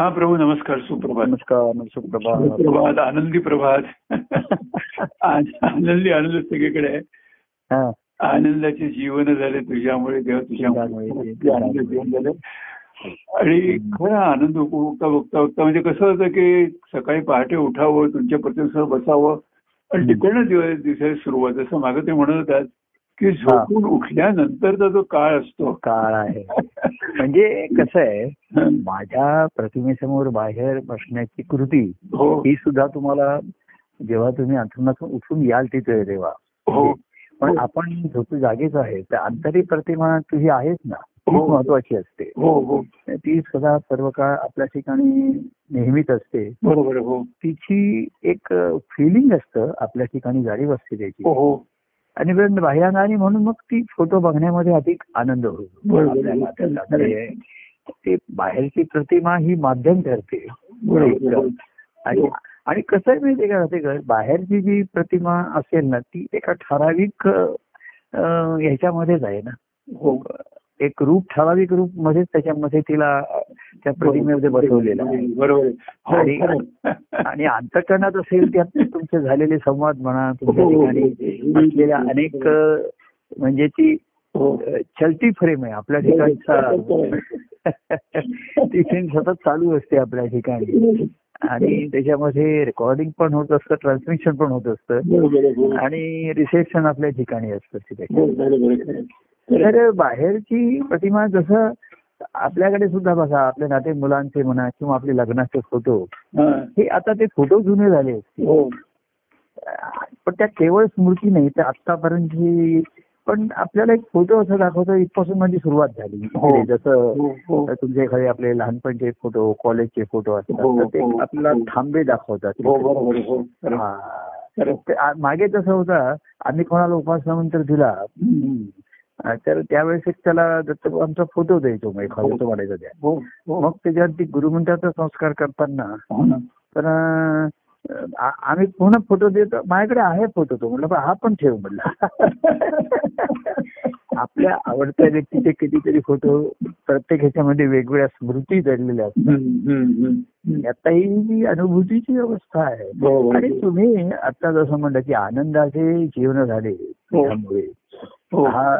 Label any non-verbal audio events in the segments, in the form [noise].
हा प्रभू नमस्कार सुप्रभात. नमस्कार सुप्रभात. सुप्रभात आनंदी प्रभात. आनंदी आनंद सगळीकडे हा. आनंदाचे जीवन झाले तुझ्यामुळे देव तुझ्यामुळे. आनंद जीवन झाले. आणि खरा आनंद उपभोगता बघता बघता म्हणजे कसं होतं की सकाळी पहाटे उठावं तुमच्या प्रतिसह बसावं. आणि. तिकडनं दिवस दिसायला सुरुवात. जसं मागे ते म्हणत होतात की झोपून उठल्यानंतरचा जो काळ असतो. काळ आहे. म्हणजे कसं आहे हं. माझ्या प्रतिमेसमोर बाहेर बसण्याची कृती हो. ही सुद्धा तुम्हाला जेव्हा तुम्ही अंथरुणातून उठून याल तिथे तेव्हा. हो. पण आपण झोपी जागेच आहे तर आंतरिक प्रतिमा तुझी आहेच ना? हो. खूप महत्वाची असते. हो हो. ती सदा सर्व काळ आपल्या ठिकाणी नेहमीच असते. बरोबर हो. तिची एक फिलिंग असतं आपल्या ठिकाणी जाणीव असते त्याची. आणि पण बाह्यांगाने म्हणून मग ती फोटो बघण्यामध्ये अधिक आनंद होतो. ते बाहेरची प्रतिमा ही माध्यम ठरते. आणि आणि कसं आहे माहितीये का? बाहेरची जी प्रतिमा असेल ना ती एका ठराविक ह्याच्यामध्येच आहे ना. हो. एक रूप ठराविक रूप मध्येच त्याच्यामध्ये तिला त्या प्रतिमेमध्ये बसवलेलं आहे. बरोबर. हो, आणि. आणि अंतकरणात असेल त्यात तुमचे झालेले संवाद म्हणा तुमच्या हो, ठिकाणी असलेल्या अनेक म्हणजे ती हो. चलती फ्रेम आहे आपल्या ठिकाणचा ती फ्रेम सतत चालू असते आपल्या ठिकाणी. आणि त्याच्यामध्ये रेकॉर्डिंग पण होत असतं ट्रान्समिशन पण होत असतं. हो. आणि रिसेप्शन आपल्या ठिकाणी असतं हो. तर बाहेरची प्रतिमा जसं आपल्याकडे सुद्धा बघा आपल्या नाते मुलांचे म्हणा किंवा आपले लग्नाचे फोटो हा. आता ते फोटो जुने झाले हो पण त्या केवळ स्मृती नाही तर आतापर्यंतची पण आपल्याला एक फोटो असं दाखवतो इथपासून माझी सुरुवात झाली हो. म्हणजे जसं हो. तुमच्या एखादे आपले लहानपणचे फोटो कॉलेजचे फोटो असतात तर ते आपल्याला. थांबे दाखवतात मागे तसं होतं आम्ही कोणाला उपासनामंत्र दिला तर त्यावेळेस एक त्याला दत्तबाबांचा फोटो द्यायचो मग एखादा तो म्हणायचा त्या. हो हो. मग त्याच्यावरती गुरुमंत्राचा संस्कार करताना. हो. तर आम्ही पूर्ण फोटो देतो माझ्याकडे आहे फोटो तो म्हटलं "पण हा पण ठेव म्हणला आपल्या आवडत्या व्यक्तीचे कितीतरी फोटो प्रत्येक ह्याच्यामध्ये वेगवेगळ्या स्मृती दडलेल्या असतात. आता ही अनुभूतीची अवस्था आहे बरोबर आणि आहे. तुम्ही आता जसं म्हणलं की आनंदाचे जीवन झाले हो. त्यामुळे हो हा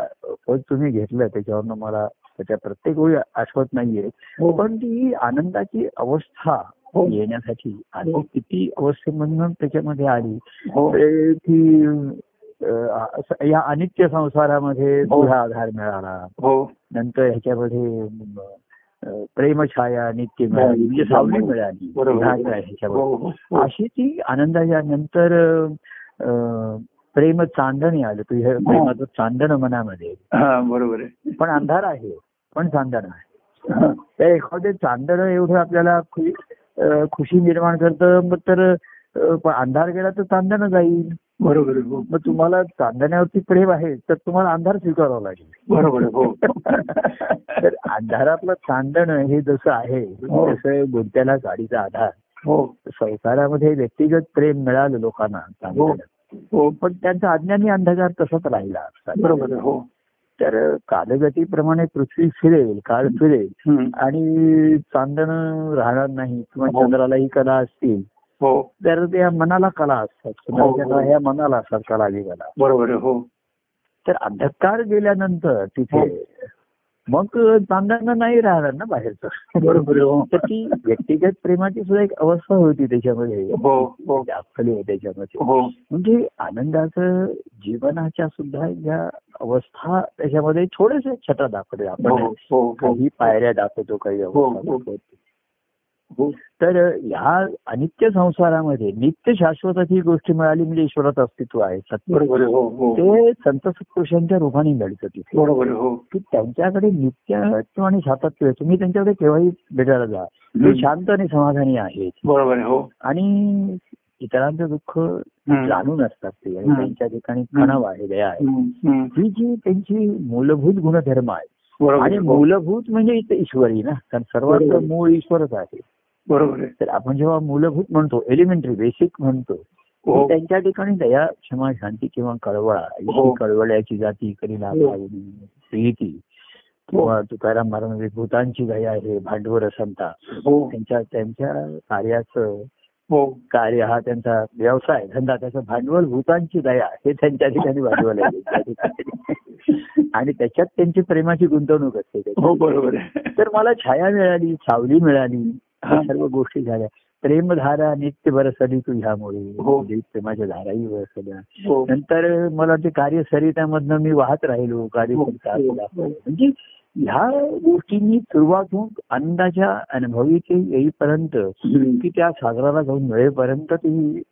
पद तुम्ही घेतलं त्याच्यावरनं मला त्याच्या प्रत्येक वेळी आठवत नाहीये हो. पण ती आनंदाची अवस्था हो. येण्यासाठी आणि हो. किती अवस्थेमधून त्याच्यामध्ये आली. हो. ते असं या अनित्य संसारामध्ये हो. तुझा आधार मिळाला. हो. नंतर ह्याच्यामध्ये प्रेमछाया नित्य मिळाली. म्हणजे सावली मिळाली. ह्याच्यामध्ये. हो हो अशी ती आनंदाच्या नंतर प्रेम चांदणे आलं. तुझ्या प्रेमाचं चांदण मनामध्ये. हा बरोबर आहे. पण अंधार आहे. पण चांदण आहे. हा. एखादे चांदणं एवढं आपल्याला खुशी निर्माण करतं मग तर अंधार गेला तर चांदणं जाईल. बरोबर हो. मग तुम्हाला चांदण्यावरती प्रेम आहे तर तुम्हाला अंधार स्वीकारावा लागेल. बरोबर हो. [laughs] तर अंधारातलं चांदण हे जसं आहे हो. तसं बुद्ध्याला गाडीचा आधार. हो. संसारामध्ये व्यक्तिगत प्रेम मिळालं लोकांना हो. हो. पण त्यांचा अज्ञानी अंधकार तसंच राहिला. बरोबर हो. तर कालगतीप्रमाणे पृथ्वी फिरेल काळ फिरेल. आणि चांदण राहणार नाही किंवा हो. चंद्रालाही कला असतील. हो. तर त्या मनाला कला असतात. हो. ह्या मनाला असतात कला बरोबर आहे हो. तर अंधकार गेल्यानंतर तिथे. मग चांदण नाही राहणार ना बाहेरचं. बरोबर [laughs] तर ती व्यक्तिगत प्रेमाची सुद्धा एक अवस्था होती त्याच्यामध्ये. दाखवली त्याच्यामध्ये. म्हणजे आनंदाचं जीवनाच्या सुद्धा ज्या अवस्था त्याच्यामध्ये थोडेसे छटा दाखवले हो आपण. हो हो काही पायऱ्या दाखवतो काही हो, अवस्था हो. दाखवतो. हो. तर ह्या अनित्य संसारामध्ये नित्य शाश्वताची ही गोष्ट मिळाली म्हणजे ईश्वराचं अस्तित्व आहे हो हो. ते संत सत्पुरुषांच्या रूपाने मिळतं तिथे. हो. की त्यांच्याकडे नित्य आणि सातत्य आहे. तुम्ही त्यांच्याकडे केव्हाही भेटायला जा. ते. शांत आणि समाधानी आहेत. हो. आणि इतरांचं दुःख. जाणून असतात ते आणि. त्यांच्या ठिकाणी कणव आहे दया आहे. ही जी त्यांची मूलभूत गुणधर्म आहे आणि. मूलभूत म्हणजे इथे ईश्वरी ना कारण सर्वात. मूळ ईश्वरच आहे बरोबर तर आपण जेव्हा मूलभूत म्हणतो एलिमेंटरी बेसिक म्हणतो हो त्यांच्या ठिकाणी दया क्षमा शांती किंवा कळवळा हो. कळवळ्याची जाती करी हो. लाभावणी प्रीती किंवा तुकाराम महाराज भूतांची दया आहे भांडवल संता हो त्यांच्या त्यांच्या कार्याचं कार्य हा त्यांचा व्यवसाय धंदा त्याचं भांडवल भूतांची दया हे त्यांच्या ठिकाणी भांडवल आहे. [laughs] आणि त्याच्यात त्यांची प्रेमाची गुंतवणूक असते. हो बरोबर तर मला छाया मिळाली सावली मिळाली हा. सर्व गोष्टी झाल्या प्रेमधारा नित्य बरसली तुझ्यामुळे हो. तुझी प्रेमाच्या धाराही बरसल्या हो नंतर मला ते कार्य सरितामधनं मी वाहत राहिलो कार्य हो, हो. हो. म्हणजे ह्या गोष्टींनी सुरुवात होऊन आनंदाच्या अनुभवीचे येईपर्यंत हम्म. की त्या सागराला जाऊन मिळेपर्यंत ती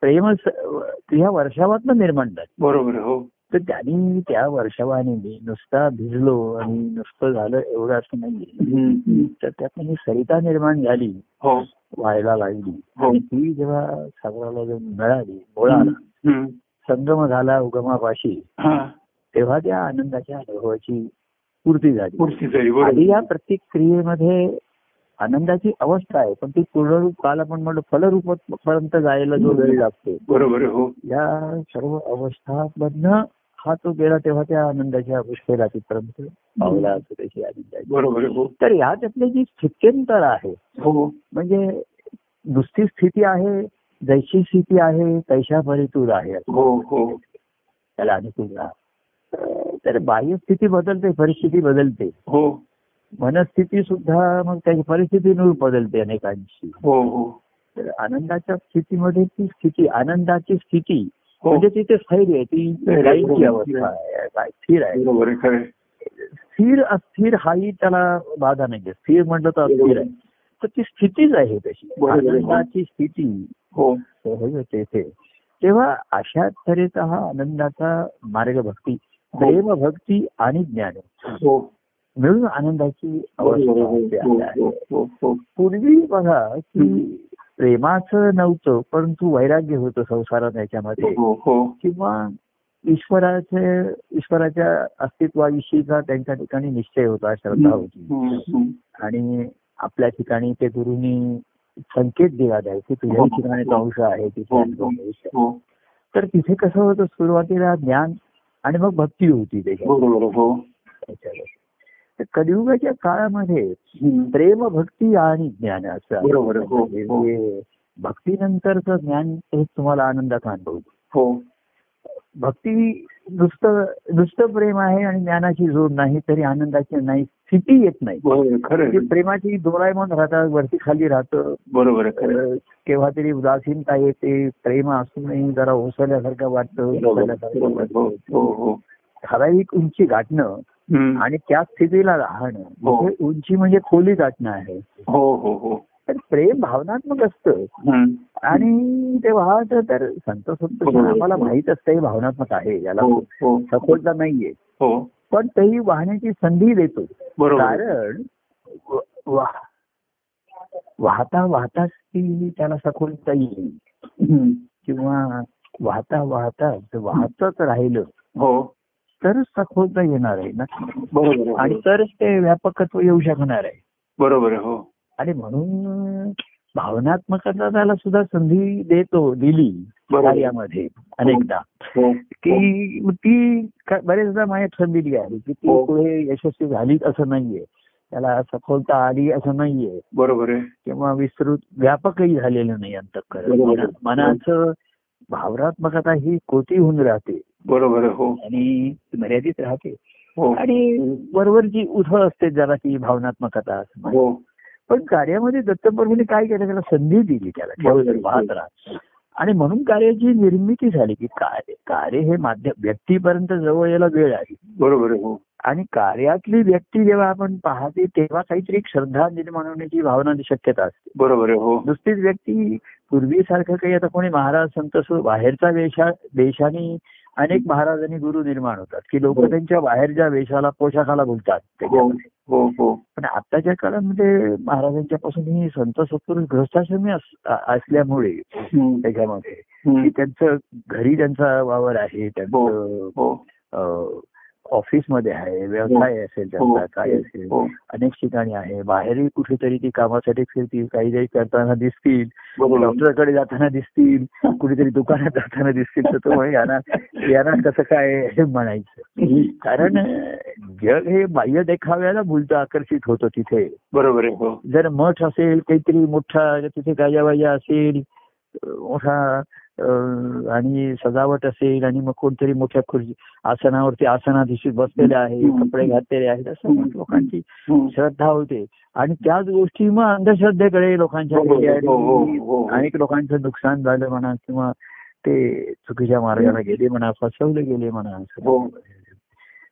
प्रेम ह्या वर्षावातनं निर्माण झाली बरोबर हो तर त्यांनी त्या वर्षावाने नुसता भिजलो आणि नुसतं झालं एवढं असं नाही. तर त्यातनं ही सरिता निर्माण झाली हो व्हायला लागली हो. आणि ती जेव्हा सागराला जाऊन मिळाली बोळाला. संगम झाला उगमापाशी हा तेव्हा त्या आनंदाच्या अनुभवाची पूर्ती झाली. पूर्ती झाली या प्रत्येक क्रियेमध्ये आनंदाची अवस्था आहे पण ती पूर्णरूप काल आपण म्हणतो फलरूप पर्यंत जायला जो वेळ लागतो. बरोबर हो. या सर्व अवस्थांमधनं हा तो गेला तेव्हा त्या आनंदाच्या अवस्थेला तिथपर्यंत पावला असं त्याची आनंदाची बरोबर हो. तर ह्याच्यातले जी स्थित्यंतर आहे हो. म्हणजे नुसती स्थिती आहे जैशी स्थिती आहे तैशा परितूर आहे. हो त्याला अनुकूल तर बाह्य स्थिती बदलते परिस्थिती बदलते. हो. मनस्थिती सुद्धा मग त्याची परिस्थितीनुरूप बदलते अनेकांची हो हो. तर आनंदाच्या स्थितीमध्ये ती स्थिती आनंदाची स्थिती हो. म्हणजे तिथे स्थैर्य आहे ती बरोबर. अवस्था आहे स्थिर आहे. स्थिर अस्थिर हाही त्याला बाधा नाहीये. स्थिर म्हटलं तर अस्थिर आहे. तर ती स्थितीच आहे तशी. आनंदाची स्थिती हो. सहज तेथे. तेव्हा अशा तऱ्हेचा हा आनंदाचा मार्ग भक्ती प्रेम भक्ती आणि ज्ञान. हो. मिळून आनंदाची अवस्था हो. हो, हो, हो. पूर्वी बघा की प्रेमाचं नव्हतं परंतु वैराग्य होतं संसारात याच्यामध्ये. हो हो. किंवा ईश्वराचे ईश्वराच्या अस्तित्वाविषयीचा त्यांच्या ठिकाणी निश्चय होता श्रद्धा होती. आणि आपल्या ठिकाणी ते गुरुनी संकेत दिला द्याय की तुझ्या ठिकाणी अंश आहे तिथे. हो. तर तिथे कसं होतं सुरुवातीला ज्ञान आणि मग भक्ती होती त्याच्यात. हो. कलियुगाच्या काळामध्ये. प्रेम भक्ती आणि ज्ञान असं हो, हो. म्हणजे भक्तीनंतरचं ज्ञान हे तुम्हाला आनंदाचा अनुभव देईल. हो भक्ती नुसतं नुसतं प्रेम आहे आणि ज्ञानाची जोड नाही तरी आनंदाची नाही स्थिती येत नाही ती आहे. प्रेमाची दोरायमन राहतात वरती खाली राहतं बरोबर केव्हा तरी उदासीनता येते प्रेम असूनही जरा ओसरल्यासारखं वाटतं. हो. हो हो ठराविक उंची गाठणं. आणि त्या स्थितीला राहणं हो. म्हणजे उंची म्हणजे खोली गाठणं आहे हो हो हो तर प्रेम भावनात्मक असतं. आणि ते वाहत तर संत संत. आम्हाला माहीत असतं हे भावनात्मक आहे याला हो हो सखोलता नाहीये हो पण तेही वाहण्याची संधी देतो. कारण वाहता वाहताच ती त्याला सखोलता येईल. किंवा वाहता वाहता वाहतच राहिलं हो तरच सखोलता येणार आहे ना बरोबर आणि. तरच ते व्यापकत्व येऊ शकणार आहे बरोबर हो आणि म्हणून भावनात्मकता त्याला सुद्धा संधी देतो दिली. कार्यामध्ये अनेकदा. हो की ती क- बरेचदा माझ्या संधी दिली आहे की ती हो. पुढे यशस्वी झालीच असं नाहीये. त्याला सफलता आली असं नाहीये. बरोबर आहे. किंवा विस्तृत व्यापकही झालेलं नाही अंतःकरण. मनाचं भावनात्मकता ही कोटी होऊन राहते. बरोबर हो. आणि मर्यादित राहते. हो. आणि बरोबर जी उधळ असते जरा ती भावनात्मकता. हो. पण कार्यामध्ये दत्तप्रभूंनी काय केलं? त्याला संधी दिली त्याला. राहा. आणि म्हणून कार्याची निर्मिती झाली की कार्य कार्य हे माध्यम व्यक्तीपर्यंत जवळ यायला वेळ आहे बरोबर हो. आणि कार्यातली व्यक्ती जेव्हा आपण पाहते तेव्हा काहीतरी श्रद्धा निर्माण होण्याची भावना शक्यता असते. बरोबर आहे हो. नुसतीच व्यक्ती पूर्वीसारखं काही आता कोणी महाराज संत असो बाहेरचा वेशा देशाने अनेक महाराज आणि गुरु निर्माण होतात. की लोक हो. त्यांच्या बाहेरच्या वेशाला पोशाखाला बोलतात हो. त्याच्यामध्ये. हो हो. पण आताच्या काळामध्ये महाराजांच्या पासून ही संत सत्पुरुष आ- असल्यामुळे. त्याच्यामध्ये त्यांचं घरी त्यांचा वावर आहे त्यांचं हो. ऑफिसमध्ये आहे व्यवसाय असेल हो. त्यांचा काय असेल हो. अनेक ठिकाणी आहे. बाहेरही कुठेतरी ती कामासाठी फिरतील काही काही करताना दिसतील डॉक्टरकडे जाताना दिसतील [laughs] कुठेतरी दुकानात जाताना दिसतील. तर तो यांना यांना कसं काय हे म्हणायचं. कारण जग हे बाह्य देखाव्याला बोलतं आकर्षित होतं तिथे. बरोबर हो. जर मठ असेल काहीतरी मोठा तिथे गाजावाजा असेल मोठा आणि सजावट असेल आणि मग कोणतरी मोठ्या खुर्ची आसनावरती आसनाधीशी बसलेले आहे. कपडे घातलेले आहेत असं लोकांची. श्रद्धा होते आणि त्याच गोष्टी मग अंधश्रद्धेकडे लोकांच्या हो, हो, हो. अनेक लोकांचं नुकसान झालं म्हणा किंवा ते चुकीच्या मार्गाला गेले म्हणा फसवले गेले म्हणा. हो.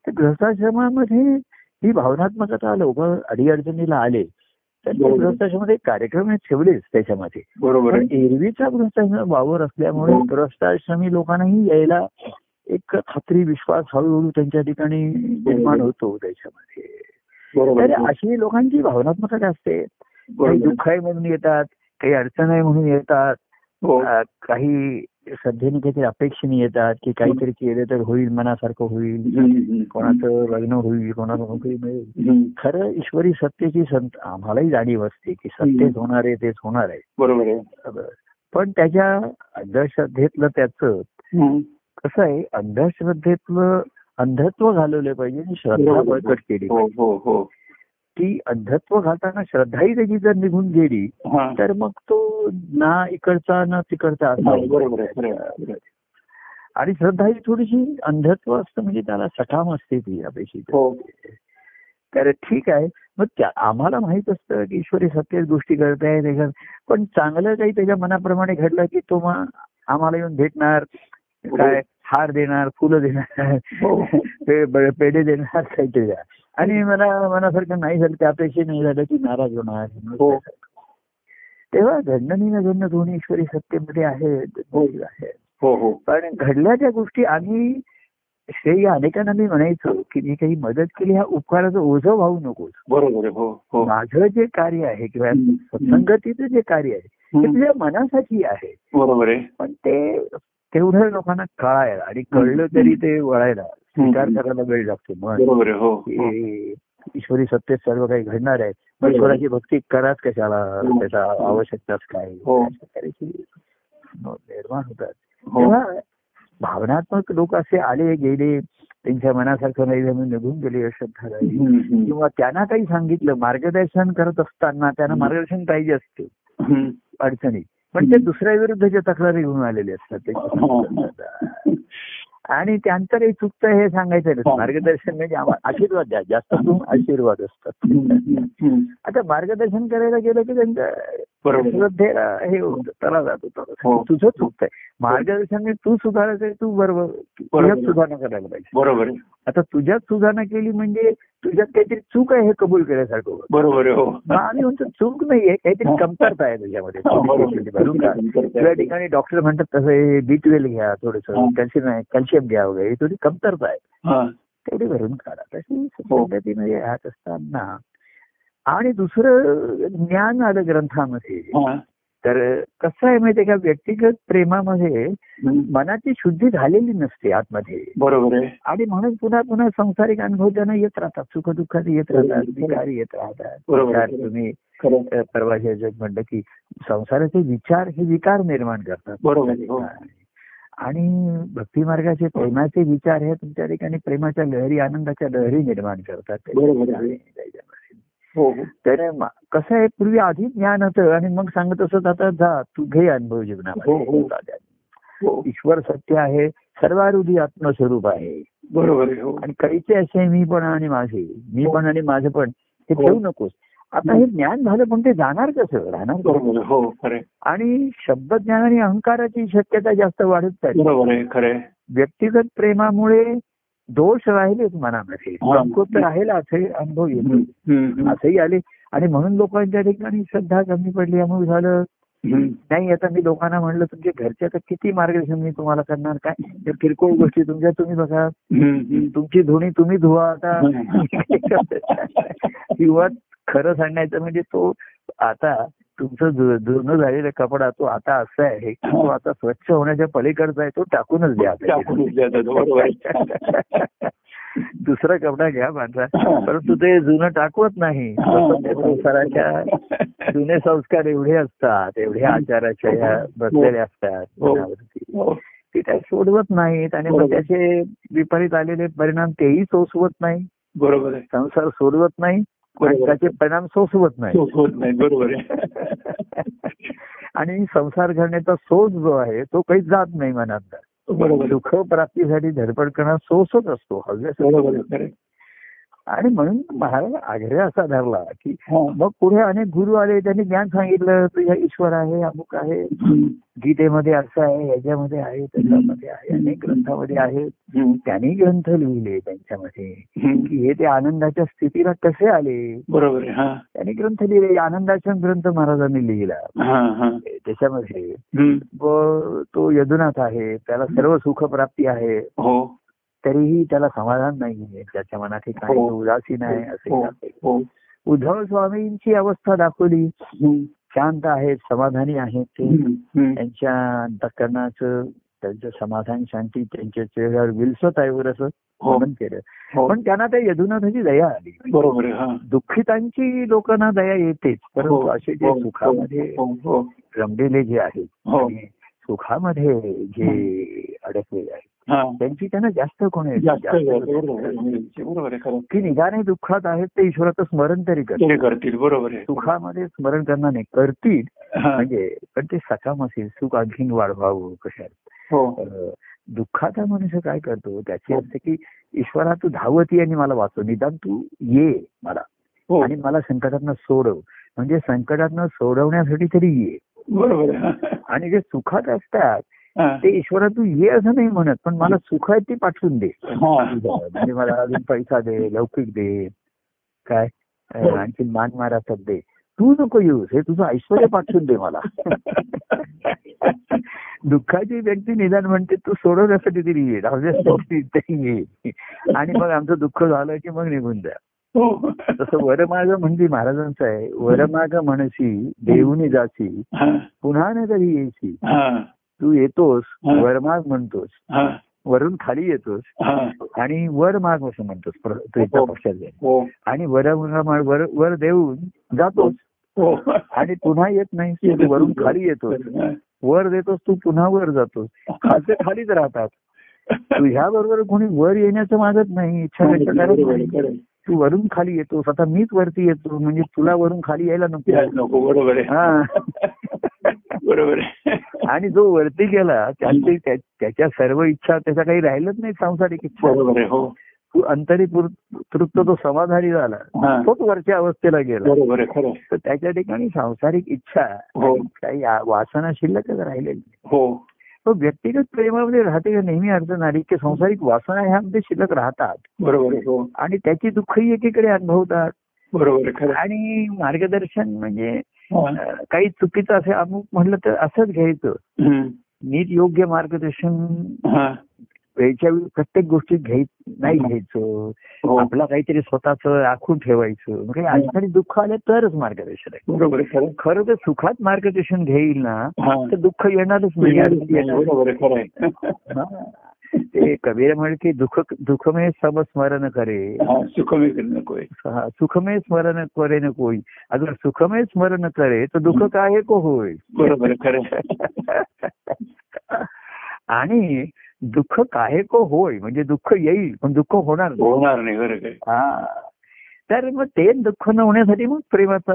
तर गृहस्थाश्रमामध्ये ही भावनात्मकता लोक अडीअडचणीला आले तर कार्यक्रम हे ठेवलेच त्याच्यामध्ये बरोबर एरवीचा गृहस्थाश्रम वावर असल्यामुळे. गृहस्थाश्रमी लोकांनाही यायला एक खात्री विश्वास हळूहळू त्यांच्या ठिकाणी निर्माण होतो त्याच्यामध्ये. बरोबर. तर. अशी लोकांची भावनात्मकता असते. काही दुःख आहे म्हणून येतात काही अडचण आहे म्हणून येतात. हो. काही श्रद्धेने काहीतरी अपेक्षेने येतात की काहीतरी केलं तर होईल मनासारखं होईल. कोणाचं लग्न होईल कोणाला नोकरी मिळेल. खरं ईश्वरी सत्तेची संत आम्हालाही जाणीव असते की सत्तेच होणार आहे तेच होणार आहे बरोबर पण त्याच्या अंधश्रद्धेतलं त्याचं. कसं आहे अंधश्रद्धेतलं अंधत्व घालवलं पाहिजे श्रद्धा. बळकट केली हो ती अंधत्व घालताना श्रद्धाही त्याची जर निघून गेली हा तर मग तो ना इकडचा ना तिकडचा असा हो. आणि श्रद्धा ही थोडीशी अंधत्व असतं म्हणजे त्याला सठाम असते ती अपेक्षित हो तर ठीक आहे मग त्या आम्हाला माहीत असतं की ईश्वरी सत्तेच गोष्टी करताय त्याच्यात पण चांगलं काही त्याच्या मनाप्रमाणे घडलं की तो मग आम्हाला येऊन भेटणार काय हार देणार फुलं देणार हो. [laughs] पेढे देणार काहीतरी द्या. आणि मला मनासारखं नाही झालं त्यापेक्षा नाही झालं की नाराज होणार हो. तेव्हा घडणं न घडणं दोन्ही ईश्वरी सत्तेमध्ये आहेत हो. आहे हो हो पण घडल्या त्या गोष्टी आम्ही श्रेय अनेकांना मी म्हणायचो की मी काही मदत केली ह्या उपकाराचं ओझं व्हावू नकोस बरोबर आहे हो हो माझं जे कार्य आहे किंवा. सत्संगतीचं जे कार्य आहे ते. तुझ्या मनासाठी आहे बरोबर आहे पण ते तेवढं लोकांना कळायला आणि कळलं तरी ते वळायला स्वीकार करायला वेळ लागतो मग हो हो. ईश्वरी सत्तेत सर्व काही घडणार आहे. ईश्वराची भक्ती कराच कशाला हो. त्याचा आवश्यकताच काय हो. निर्माण होतात तेव्हा भावनात्मक लोक असे आले गेले त्यांच्या मनासारखं नाही म्हणून निघून गेले हम्म. किंवा त्यांना काही सांगितलं मार्गदर्शन करत असताना त्यांना. मार्गदर्शन पाहिजे असते हम्म. पण ते दुसऱ्या विरुद्धच्या तक्रारी घेऊन आलेले असतात हो. त्याच्या आणि त्यांचं काही चुकतं हे सांगायचं हो. मार्गदर्शन म्हणजे आशीर्वाद द्या जास्त करून आशीर्वाद असतात. आता मार्गदर्शन करायला गेलं की. श्रद्धेला हे होतं त्याला जात हो. होतं तुझं चुकतंय मार्गदर्शन म्हणजे तू सुधारायचं तू बरोबर तुझ्यात सुधारणा करायला पाहिजे बरोबर आता तुझ्यात सुधारणा केली म्हणजे तुझ्यात काहीतरी चूक आहे हे कबूल केल्यासारखं. बरोबर आहे हो मग आम्ही म्हणतो चूक नाहीये काहीतरी कमतरता आहे तुझ्यामध्ये. त्या ठिकाणी डॉक्टर म्हणतात तसं हे बी ट्वेल्व घ्या थोडस. कॅल्शियम आहे कॅल्शियम घ्या वगैरे ही थोडी कमतरता आहे हा. तेवढी भरून काढा तशी हो. पद्धतीने राहत असताना आणि दुसरं ज्ञान आलं ग्रंथामध्ये. तर कसं आहे माहितीये का व्यक्तिगत प्रेमामध्ये. मनाची शुद्धी झालेली नसते आतमध्ये. बरोबर आहे. आणि म्हणून पुन्हा पुन्हा संसारिक अनुभव त्यांना येत राहतात सुखदुःखात येत राहतात. विकार येत राहतात. तुम्ही परवाच्या जग म्हणलं की संसाराचे विचार हे विकार निर्माण करतात. बरोबर हो. आणि भक्ती मार्गाचे प्रेमाचे विचार हे तुमच्या ठिकाणी प्रेमाच्या लहरी आनंदाच्या लहरी निर्माण करतात. तर म- कसं आहे पूर्वी आधी ज्ञान होतं आणि मग सांगत असत आता जा तू घे अनुभव हो, हो. जीवनामध्ये हो. ईश्वर सत्य आहे सर्वारुधी आत्मस्वरूप आहे. बरोबर हो. आणि काहीचे असे मी पण आणि माझे मी पण आणि माझं पण हे हो. ठेवू नकोस. आता हे ज्ञान झालं पण ते जाणार कसं? राहणार हो खरं आहे. आणि आणि अहंकाराची शक्यता जास्त वाढत चालली. व्यक्तिगत प्रेमामुळे दोष राहिलेच मनामध्ये हा. संकोच राहिला असे अनुभव येतो असंही आले. आणि म्हणून लोकांच्या ठिकाणी श्रद्धा कमी पडली अमुक झालं. नाही आता मी लोकांना म्हणलं तुमच्या घरच्या तर किती मार्गदर्शन मी तुम्हाला करणार? काय? त्या किरकोळ गोष्टी तुमच्या तुम्ही बघा. तुमची धुणी तुम्ही धुवा आता. हम्म. [laughs] किंवा खरं सांगायचं म्हणजे तो आता तुमचं धुणं झालेला कपडा तो आता असा आहे की तो आता स्वच्छ होण्याच्या पलीकडचा आहे तो टाकूनच द्या. [laughs] दुसरा कपडा घ्या माझा परंतु ते जुनं टाकवत नाही ते संसाराच्या [laughs] जुने संस्कार एवढे असतात एवढे आचाराच्या ह्या बसलेले असतात हो. हो. की त्या सोडवत नाहीत आणि मग. त्याचे विपरीत आलेले परिणाम तेही सोसवत नाही बरोबर संसार सोडवत नाही. त्याचे परिणाम सोसवत नाही. बरोबर आहे. [laughs] आणि संसार घडण्याचा सोस जो आहे तो काही जात नाही मनात. सुख प्राप्तीसाठी धडपड करणं सोसच असतो हव्यास बरोबर आहे खरं आहे. आणि म्हणून महाराज आग्रह असा धरला की हा. मग पुढे अनेक गुरु आले त्यांनी ज्ञान सांगितलं तुझ्या ईश्वर आहे अमुक आहे. गीतेमध्ये असं आहे याच्यामध्ये आहे त्याच्यामध्ये आहे अनेक ग्रंथामध्ये आहे. त्यांनी ग्रंथ लिहिले त्यांच्यामध्ये. की हे ते आनंदाच्या स्थितीला कसे आले? बरोबर त्यांनी ग्रंथ लिहिले आनंदाचा ग्रंथ महाराजांनी लिहिला. त्याच्यामध्ये तो यदुनाथ आहे त्याला सर्व सुख प्राप्ती आहे. हो. तरीही त्याला समाधान नाहीये. त्याच्या मनात हे काही हो. उदासीन आहे असे हो. हो. उद्धव स्वामींची अवस्था दाखवली. शांत आहेत समाधानी आहेत ते. त्यांच्या अंतकरणाचं त्यांचं समाधान शांती त्यांच्या चेहऱ्यावर विलसत आहे वर असं. वर्णन केलं. पण त्यांना त्या यदुनाथाची दया आली. बरोबर दुःखितांची लोकांना दया येतेच. परंतु असे जे सुखामध्ये रमलेले जे आहेत सुखामध्ये जे अडकलेले आहेत. त्यांची त्यांना जास्त कोण आहे. बरोबर की निदाने दुःखात आहेत ते ईश्वराचं स्मरण तरी करतील. बरोबर सुखामध्ये स्मरण करणार नाही. करतील. म्हणजे पण ते सकाम असेल. सुख आणखीन वाढवावं कशात. हो. दुःखाचा मनुष्य काय करतो? त्याची हो. असते की ईश्वरा तू धावती आणि मला वाचव. निदान तू ये मला. हो. आणि मला संकटातनं सोडव. म्हणजे संकटातनं सोडवण्यासाठी तरी ये. बरोबर आणि जे सुखात असतात. ते ईश्वरा तू ये असं नाही म्हणत पण मला सुख आहे ती पाठवून दे. हा. म्हणजे मला अजून पैसा दे लौकिक दे काय? हो. आणखी मान मारातात दे. तू नको येऊस हे तुझं ऐश्वर पाठवून दे मला. दुःखाची व्यक्ती निदान म्हणते तू सोडवण्यासाठी तरी ये राहण्यासाठी तरी ये. आणि मग आमचं दुःख झालं की मग निघून द्या हो. तसं वरमाग म्हणजे महाराजांचं आहे वरमाग म्हणसी देऊनी जासी. पुन्हा न तरी येसी हा. तू येतोस हा. वरमाग म्हणतोस. हा. वरून खाली येतोस हा. आणि वर माग असं म्हणतोस हो. हो. आणि वर वर वर देऊन जातोस. हो. आणि पुन्हा येत नाही. तू वरून खाली येतोस. वर देतोस तू पुन्हा वर जातोस. खालचे खालीच राहतात. तू ह्या बरोबर कोणी वर येण्याचं मागत नाही. इच्छा व्यक्त करत नाही. तू वरून खाली येतोस. आता मीच वरती येतो. म्हणजे तुला वरून खाली यायला नको. हा. [laughs] बरोबर आणि जो वरती गेला त्याची त्या- त्याच्या सर्व इच्छा त्याच्या काही राहिलंच नाही सांसारिक इच्छा बरोबर हो अंतरी तृप्त तो समाधानी झाला. तोच वरच्या अवस्थेला गेला. तर त्याच्या ठिकाणी सांसारिक इच्छा हो. काही वासना शिल्लकच राहिलेली. हो तो व्यक्तिगत प्रेमामध्ये राहते का नेहमी अडचण आली की संसारिक वासना ह्यामध्ये शिल्लक राहतात बरोबर हो आणि त्याची दुःखही एकीकडे अनुभवतात बरोबर. आणि मार्गदर्शन म्हणजे काही चुकीचं असे अमुक म्हणलं तर असंच घ्यायचं. नीट योग्य मार्गदर्शन हा. वेळच्या वेळी प्रत्येक गोष्टी घ्याय नाही घ्यायचं. हो. आपला काहीतरी स्वतःच राखून ठेवायचं. काही अडचणी दुःख आले तरच मार्गदर्शन आहे. बरोबर खरं तर सुखात मार्गदर्शन घेईल ना हा. तर दुःख येणारच नाही. बरोबर. ते कबीर म्हणे की दुःख दुःखमे सब स्मरण करे सुखमी नको आहे. हा, सुखमे स्मरण करे न कोई अगर सुखमे स्मरण करे तर दुःख काय को होय बरोबर. आणि दुःख काय को होय म्हणजे दुःख येईल पण दुःख होणार. होणार नाही बरं काय हा तर मग ते दुःख न होण्यासाठी मग प्रेमाचा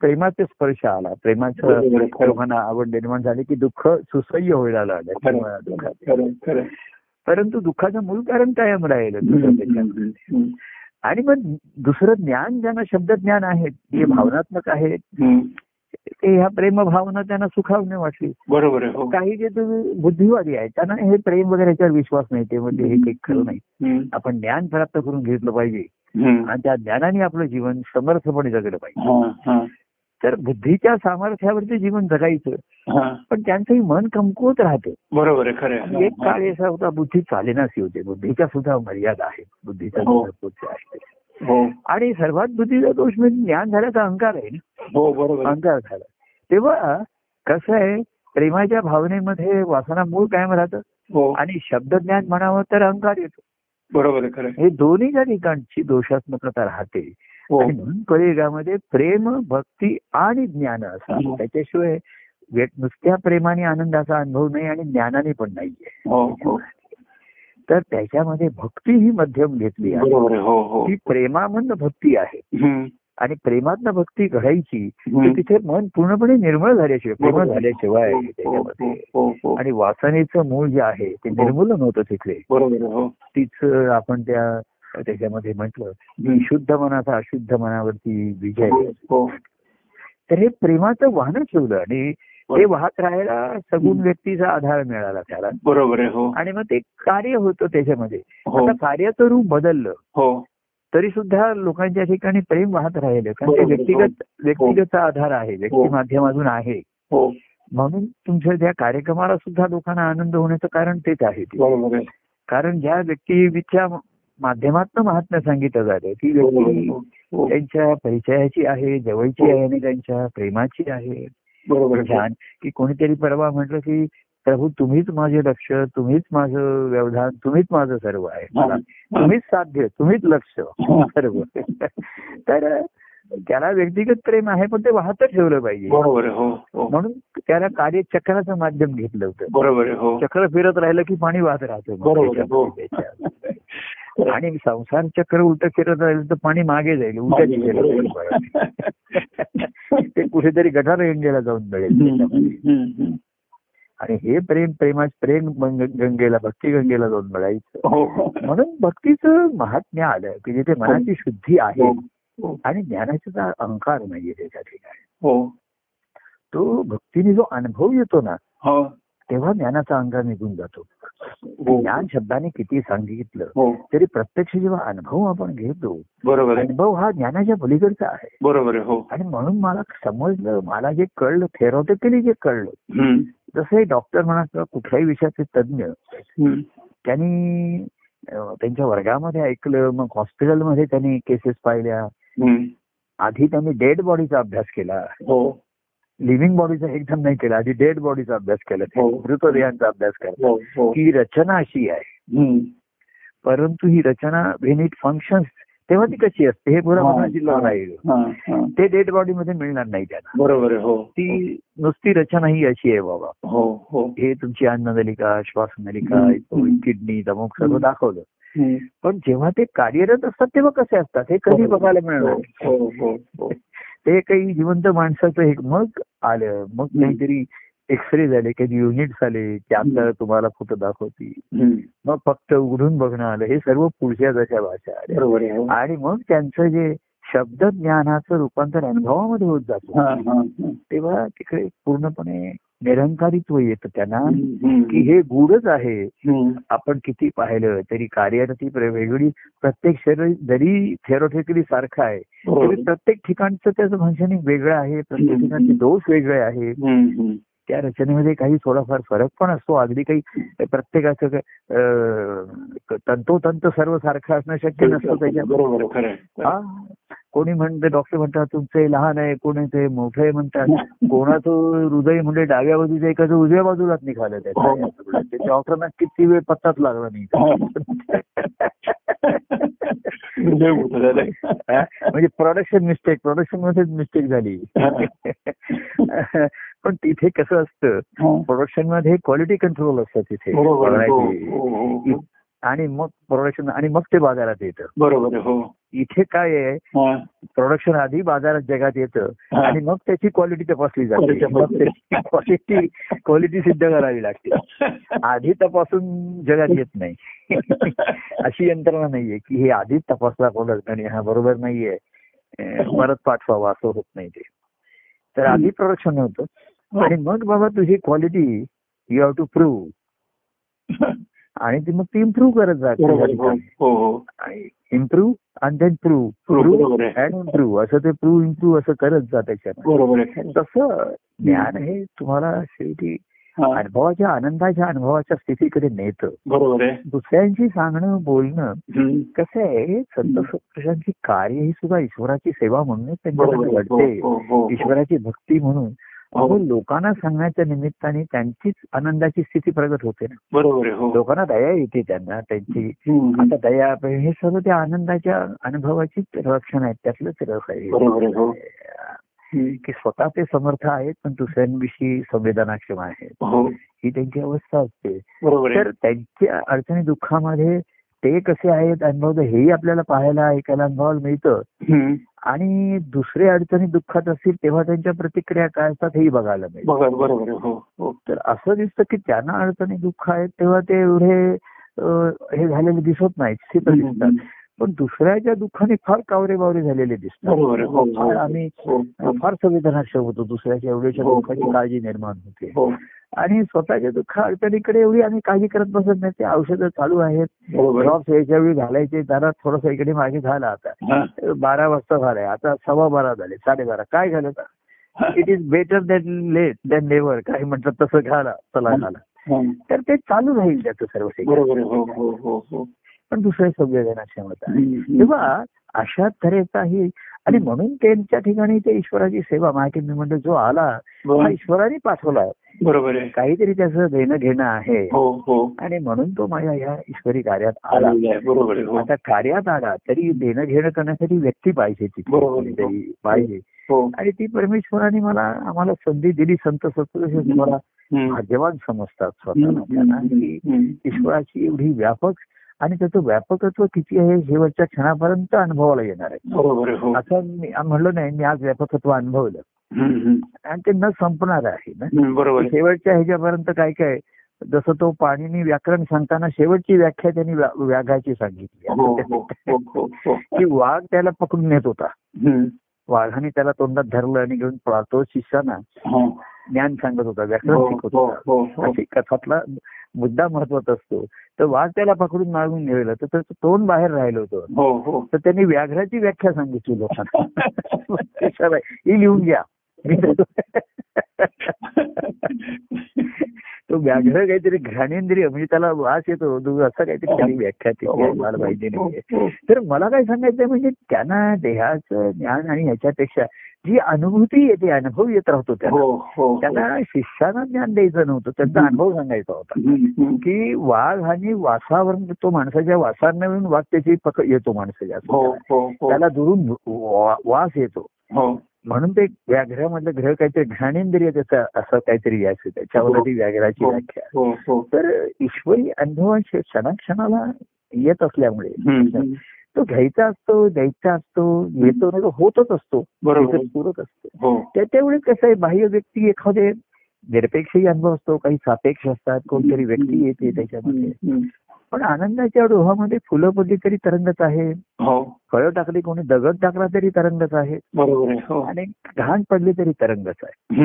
प्रेमाचा स्पर्श आला. प्रेमाचं आहे, आवड निर्माण झाली की दुःख सुसह्य व्हायला लागलं आहे, आहे, आहे. परंतु दुःखाचं मूळ कारण कायम राहिलं. आणि मग दुसरं ज्ञान ज्यांना शब्दज्ञान आहेत जे हम्म. भावनात्मक आहेत. ते ह्या प्रेम भावना त्यांना सुखावणे वाटली. बरोबर आहे हो. काही जे तुम्ही बुद्धिवादी आहेत त्यांना हे प्रेम वगैरे याच्यावर विश्वास नाही ते म्हणजे हे काही खरं नाही. आपण ज्ञान प्राप्त करून घेतलं पाहिजे. आणि त्या ज्ञानाने आपलं जीवन समर्थपणे जगलं पाहिजे. तर बुद्धीच्या सामर्थ्यावरती जीवन जगायचं. पण त्यांचंही मन कमकुवत राहतं. बरोबर आहे आहे. एक काळ असा होता बुद्धी चालेनाशी होते बुद्धीच्या सुद्धा मर्यादा आहेत बुद्धीच्या हो. सुद्धा आहेत हो. आणि सर्वात बुद्धीचा दोष म्हणजे ज्ञान झाल्याचा अहंकार आहे ना? हो बरोबर आहे. अहंकार झाला. तेव्हा कसं आहे प्रेमाच्या भावनेमध्ये वासना मूळ कायम राहतं. आणि शब्दज्ञान म्हणावं तर अहंकार येतो. बरोबर आहे आहे. हे दोन्हीच्या ठिकाणची दोषात्मकता राहते म्हणून कलियुगामध्ये प्रेम भक्ती आणि ज्ञान असं. हो. त्याच्याशिवाय व्य- नुसत्या प्रेमाने आनंदाचा अनुभव नाही आणि ज्ञानाने पण नाहीये हो हो तर त्याच्यामध्ये भक्ती ही मध्यम घेतली आहे हो हो ती प्रेमामधनं भक्ती आहे. आणि प्रेमातनं भक्ती घडायची. तर तिथे मन पूर्णपणे निर्मळ झाल्याशिवाय प्रेम. झाल्याशिवाय हो, त्याच्यामध्ये हो, हो, हो. आणि वासनेचं मूळ जे आहे ते निर्मूलन होतं तिथे हो तीच आपण त्या त्याच्यामध्ये म्हटलं हम्म. शुद्ध मनाचा अशुद्ध मनावरती विजय. हो तर हे प्रेमाचं वाहन ठेवलं आणि ते वाहत राहायला सगुण व्यक्तीचा आधार मिळाला त्याला. बरोबर आहे हो. आणि मग ते कार्य होतं त्याच्यामध्ये. हो. आता कार्याचं रूप बदललं. हो. तरी सुद्धा लोकांच्या ठिकाणी प्रेम वाहत राहिलं. कारण ते. व्यक्तिगत व्यक्तिगत आधार आहे. व्यक्ती माध्यमातून आहे. हो. म्हणून तुमच्या त्या कार्यक्रमाला सुद्धा लोकांना आनंद होण्याचं कारण तेच आहे कारण ज्या व्यक्तीच्या माध्यमातून महात्म्य सांगितलं जातं ती व्यक्ती हो, हो. त्यांच्या परिचयाची आहे जवळची आहे आणि त्यांच्या प्रेमाची आहे. बरोबर. छान की कोणीतरी परवा म्हटलं की प्रभू तुम्हीच माझे लक्ष तुम्हीच माझं व्यवधान तुम्हीच माझं सर्व आहे. मला तुम्हीच साध्य तुम्हीच लक्ष. सर्व. [laughs] तर त्याला व्यक्तिगत प्रेम आहे पण ते वाहत ठेवलं पाहिजे. हो हो. म्हणून त्याला कार्यचक्राचं माध्यम घेतलं होतं. बरोबर हो. चक्र फिरत राहिलं की पाणी वाहत राहतं आणि संसार चक्र उलट फिरत राहिलं तर पाणी मागे जाईल उलट [laughs] ते कुठेतरी गटार इंडियाला जाऊन मिळेल. आणि हे प्रेम प्रेमा प्रेम गंग- गंगेला भक्ती गंगेला जाऊन मिळायचं. हो. म्हणून भक्तीचं महात्म्य आलं की जिथे मनाची शुद्धी आहे हो, हो, आणि ज्ञानाचा अहंकार नाहीये त्याच्या ठिकाणी. हो. तो भक्तीने जो अनुभव येतो ना हो. तेव्हा ज्ञानाचा अहंकार निघून जातो. हो. ज्ञान शब्दाने किती सांगितलं हो. तरी प्रत्यक्ष जेव्हा अनुभव आपण घेतो बरोबर अनुभव हा ज्ञानाच्या पलीकडचा आहे. बरोबर हो. आणि म्हणून मला समजलं मला जे कळलं थेरॉटिकली जे कळलं जसं हे डॉक्टर म्हणा किंवा कुठल्याही विषयाचे तज्ज्ञ. त्यांनी त्यांच्या वर्गामध्ये ऐकलं मग हॉस्पिटलमध्ये त्यांनी केसेस पाहिल्या. आधी त्यांनी डेड बॉडीचा अभ्यास केला. लिव्हिंग बॉडीचा एकदम नाही केला आधी डेड बॉडीचा अभ्यास केला हो. मृतदेहांचा अभ्यास केला हो हो ही रचना अशी आहे. परंतु ही रचना व्हेन इट फंक्शन्स तेव्हा ती कशी असते हे पुरा हा, मनाची लढ आहे हा, हा. ते डेड बॉडी मध्ये मिळणार नाही त्यांना बरोबर हो ती नुसती रचना ही अशी आहे बाबा हो हो हे तुमची अन्ननलिका श्वासनलिका. किडनी दमक सर्व. दाखवलं. पण जेव्हा ते कार्यरत असतात तेव्हा कसे असतात हे कधी हो. बघायला मिळणार हो हो हो ते काही जिवंत माणसाचं एक मग आलं मग. काहीतरी एक्सरे झाले काही युनिट्स आले ते आपल्याला तुम्हाला फोटो दाखवतील. मग फक्त उघडून बघणं आलं हे सर्व पुढच्या जशा भाषा आल्या हो. आणि मग त्यांचं जे शब्द ज्ञानाचं रूपांतर अनुभवामध्ये होत जातं. तेव्हा तिकडे पूर्णपणे निरंकारित्व येतं त्यांना. की हे गुढच आहे. आपण किती पाहिलं तरी कार्यरती वेगवेगळी प्रत्येक शरीर जरी थेरोटिकली सारखं आहे बरोबर. तरी प्रत्येक ठिकाणचं त्याचं फंक्शनिंग वेगळं आहे प्रत्येक. ठिकाणचे दोष वेगळे आहे. त्या रचनेमध्ये काही थोडाफार फरक पण असतो. अगदी काही प्रत्येकाचं तंतोतंत सर्व सारखं असणं शक्य नसतं. हा. कोणी म्हणते डॉक्टर म्हणतात तुमचं हे लहान आहे. कोणी ते मोठं आहे म्हणतात. कोणाचं हृदय म्हणजे डाव्या बाजूचं एकाचं उजव्या बाजूलाच निघालं हो. त्याच्या ते डॉक्टरांना किती वेळ पत्ताच लागला नाही. हा? म्हणजे प्रोडक्शन मिस्टेक प्रोडक्शन मध्येच मिस्टेक झाली. [laughs] पण तिथे कसं असतं हा. प्रोडक्शनमध्ये क्वालिटी कंट्रोल असतं तिथे. हो. हो, हो, हो. आणि मग प्रोडक्शन आणि मग ते बाजारात येतं बरोबर हो इथे काय आहे हा. प्रोडक्शन आधी बाजारात जगात येतं हा. आणि मग त्याची क्वालिटी तपासली जाते मग त्याची क्वालिटी क्वालिटी सिद्ध करावी लागते आधी तपासून जगात येत नाही अशी यंत्रणा नाहीये की हे आधीच तपासला प्रोडक्ट आणि हा बरोबर नाहीये परत पाठवावा असं होत नाही ते तर आधी प्रोडक्शन होतं आणि मग बाबा तुझी quality you have to prove आणि ती मग ती इम्प्रूव्ह करत. हो, जाते हो हो इम्प्रूव्ह आणि then prove prove. And improve असं ते प्रूव्ह इम्प्रूव्ह असं करत जा त्याच्यामध्ये खरं. तसं ज्ञान हे तुम्हाला शेवटी हा. अनुभवाच्या आनंदाच्या अनुभवाच्या स्थितीकडे नेतं बरोबर दुसऱ्यांशी सांगणं बोलणं. कसं आहे संत सत्पुरुषांची कार्य ही सुद्धा ईश्वराची सेवा म्हणूनच बरोबर त्यांच्याकडे. हो, घडते हो, हो, हो. ईश्वराची भक्ती म्हणून अहो, लोकांना सांगण्याच्या निमित्ताने त्यांचीच आनंदाची स्थिती प्रगट होते ना. बरोबर हो. लोकांना दया येते त्यांना त्यांची. आता दया हे सर्व त्या आनंदाच्या अनुभवाची लक्षण आहेत त्यातलंच रस आहे. हो. की स्वतः ते समर्थ आहेत पण दुसऱ्यांविषयी संवेदनाक्षम आहेत. हो. ही त्यांची अवस्था असते. तर त्यांच्या अडचणी दुःखामध्ये ते कसे आहेत अनुभव हेही आपल्याला पाहायला ऐकायला अनुभवायला मिळतं. आणि दुसरे अडचणी दुःखात असतील तेव्हा त्यांच्या प्रतिक्रिया काय असतात हेही बघायला मिळतं. हो. हो तर असं दिसतं की त्यांना अडचणी दुःख आहेत तेव्हा ते एवढे हे झालेले दिसत नाहीत स्थित दिसतात. पण दुसऱ्याच्या दुःखाने फार कावरे बावरे झालेले दिसतात. हो हो. फार आम्ही हो, हो. फार संवेदनाक्षम होतो दुसऱ्याच्या एवढ्याच्या दुःखाची. काळजी निर्माण होते. आणि स्वतःच्या दुःख अडचणीकडे एवढी आम्ही काळजी करत बसत नाही. ते औषधं चालू आहेत. ड्रॉप्स यायच्या वेळी घालायचे जरा थोडस इकडे मागे झाला आता. बारा वाजता झालाय आता सव्वा बारा झाले साडेबारा काय झालं it is better than late than never काय म्हणतात तसं घाला चला घाला. हा. तर ते चालू राहील त्याचं सर्व हो हो हो हो पण दुसऱ्या संवेदना क्षमता. तेव्हा अशा तऱ्हेचाही आणि म्हणून त्यांच्या ठिकाणी ते ईश्वराची सेवा माहिती मी म्हणतो जो आला हा. बरोबर ईश्वराने पाठवला. बरोबर काहीतरी त्याचं देणं घेणं आहे. हो हो. आणि म्हणून तो माझ्या ह्या ईश्वरी कार्यात आला. बरोबर हो. आता कार्यात आला तरी देणं घेणं करण्यासाठी व्यक्ती पाहिजे. कोणीतरी पाहिजे. हो. आणि ती परमेश्वराने मला आम्हाला संधी दिली संत सत्पुरुष मला. भाग्यवान समजतात स्वतःला त्यांना. ईश्वराची एवढी व्यापक आणि त्याचं व्यापकत्व किती आहे शेवटच्या क्षणापर्यंत अनुभवाला येणार आहे. हो. असं मी म्हणलं नाही मी आज व्यापकत्व अनुभवलं. आणि ते न संपणार आहे ना. बरोबर शेवटच्या ह्याच्यापर्यंत काय काय जसं तो पाणीनी व्याकरण सांगताना शेवटची व्याख्या त्यांनी व्या- व्याघाची हो हो सांगितली हो हो हो. की वाघ त्याला पकडून नेत होता. वाघाने त्याला तोंडात धरलं आणि घेऊन पळा तो शिष्याना. हा. ज्ञान सांगत होता व्याकरण हो शिकवत हो होता. हो हो. अशी कथातला मुद्दा महत्त्वाचा असतो. तर वाघ त्याला पकडून मागून नेलं तर त्याचं तोंड बाहेर राहिलं होतं. तर त्यांनी व्याघ्राची व्याख्या सांगितली लोकांना. [laughs] ही लिहून घ्या. [laughs] तो व्याघ्र काहीतरी घ्राणेंद्रिय म्हणजे त्याला वास येतो तो असं काहीतरी त्याची व्याख्या तिथे आहे, मला माहिती नाही हो, तर मला काय सांगायचं म्हणजे त्यांना देहाचं ज्ञान आणि ह्याच्यापेक्षा जी अनुभूती येते अनुभव येत राहतो त्यांना. हो हो त्यांना शिष्याना ज्ञान द्यायचं नव्हतं त्यांचा अनुभव सांगायचा होता. की वाघ आणि वासावरून तो माणसाच्या वासांना वाघ त्याची पक येतो माणसाच्या हो हो हो. त्याला दुरून वास येतो. हो. म्हणून ते व्याघ्रामधलं ग्रह काहीतरी घाणेंद्रिय त्याचं असं काहीतरी यायचं त्याच्यावर ती व्याघ्राची हो. व्याख्या. हो हो. तर ईश्वरी अनुभवांशी क्षणाक्षणाला येत असल्यामुळे. तो घ्यायचा असतो द्यायचा असतो येतो नाही तो होतच असतो. पूरक असतो. हो. त्या त्यावेळेस कसं आहे बाह्य व्यक्ती एखादे निरपेक्षही अनुभव असतो काही सापेक्ष असतात कोणतरी व्यक्ती येते त्याच्यामध्ये. पण आनंदाच्या डोहामध्ये फुलं पडली तरी तरंगत आहे. हो. फळं टाकली कोणी दगड टाकला तरी तरंगत आहे. हो. आणि घाण पडली तरी तरंगत आहे.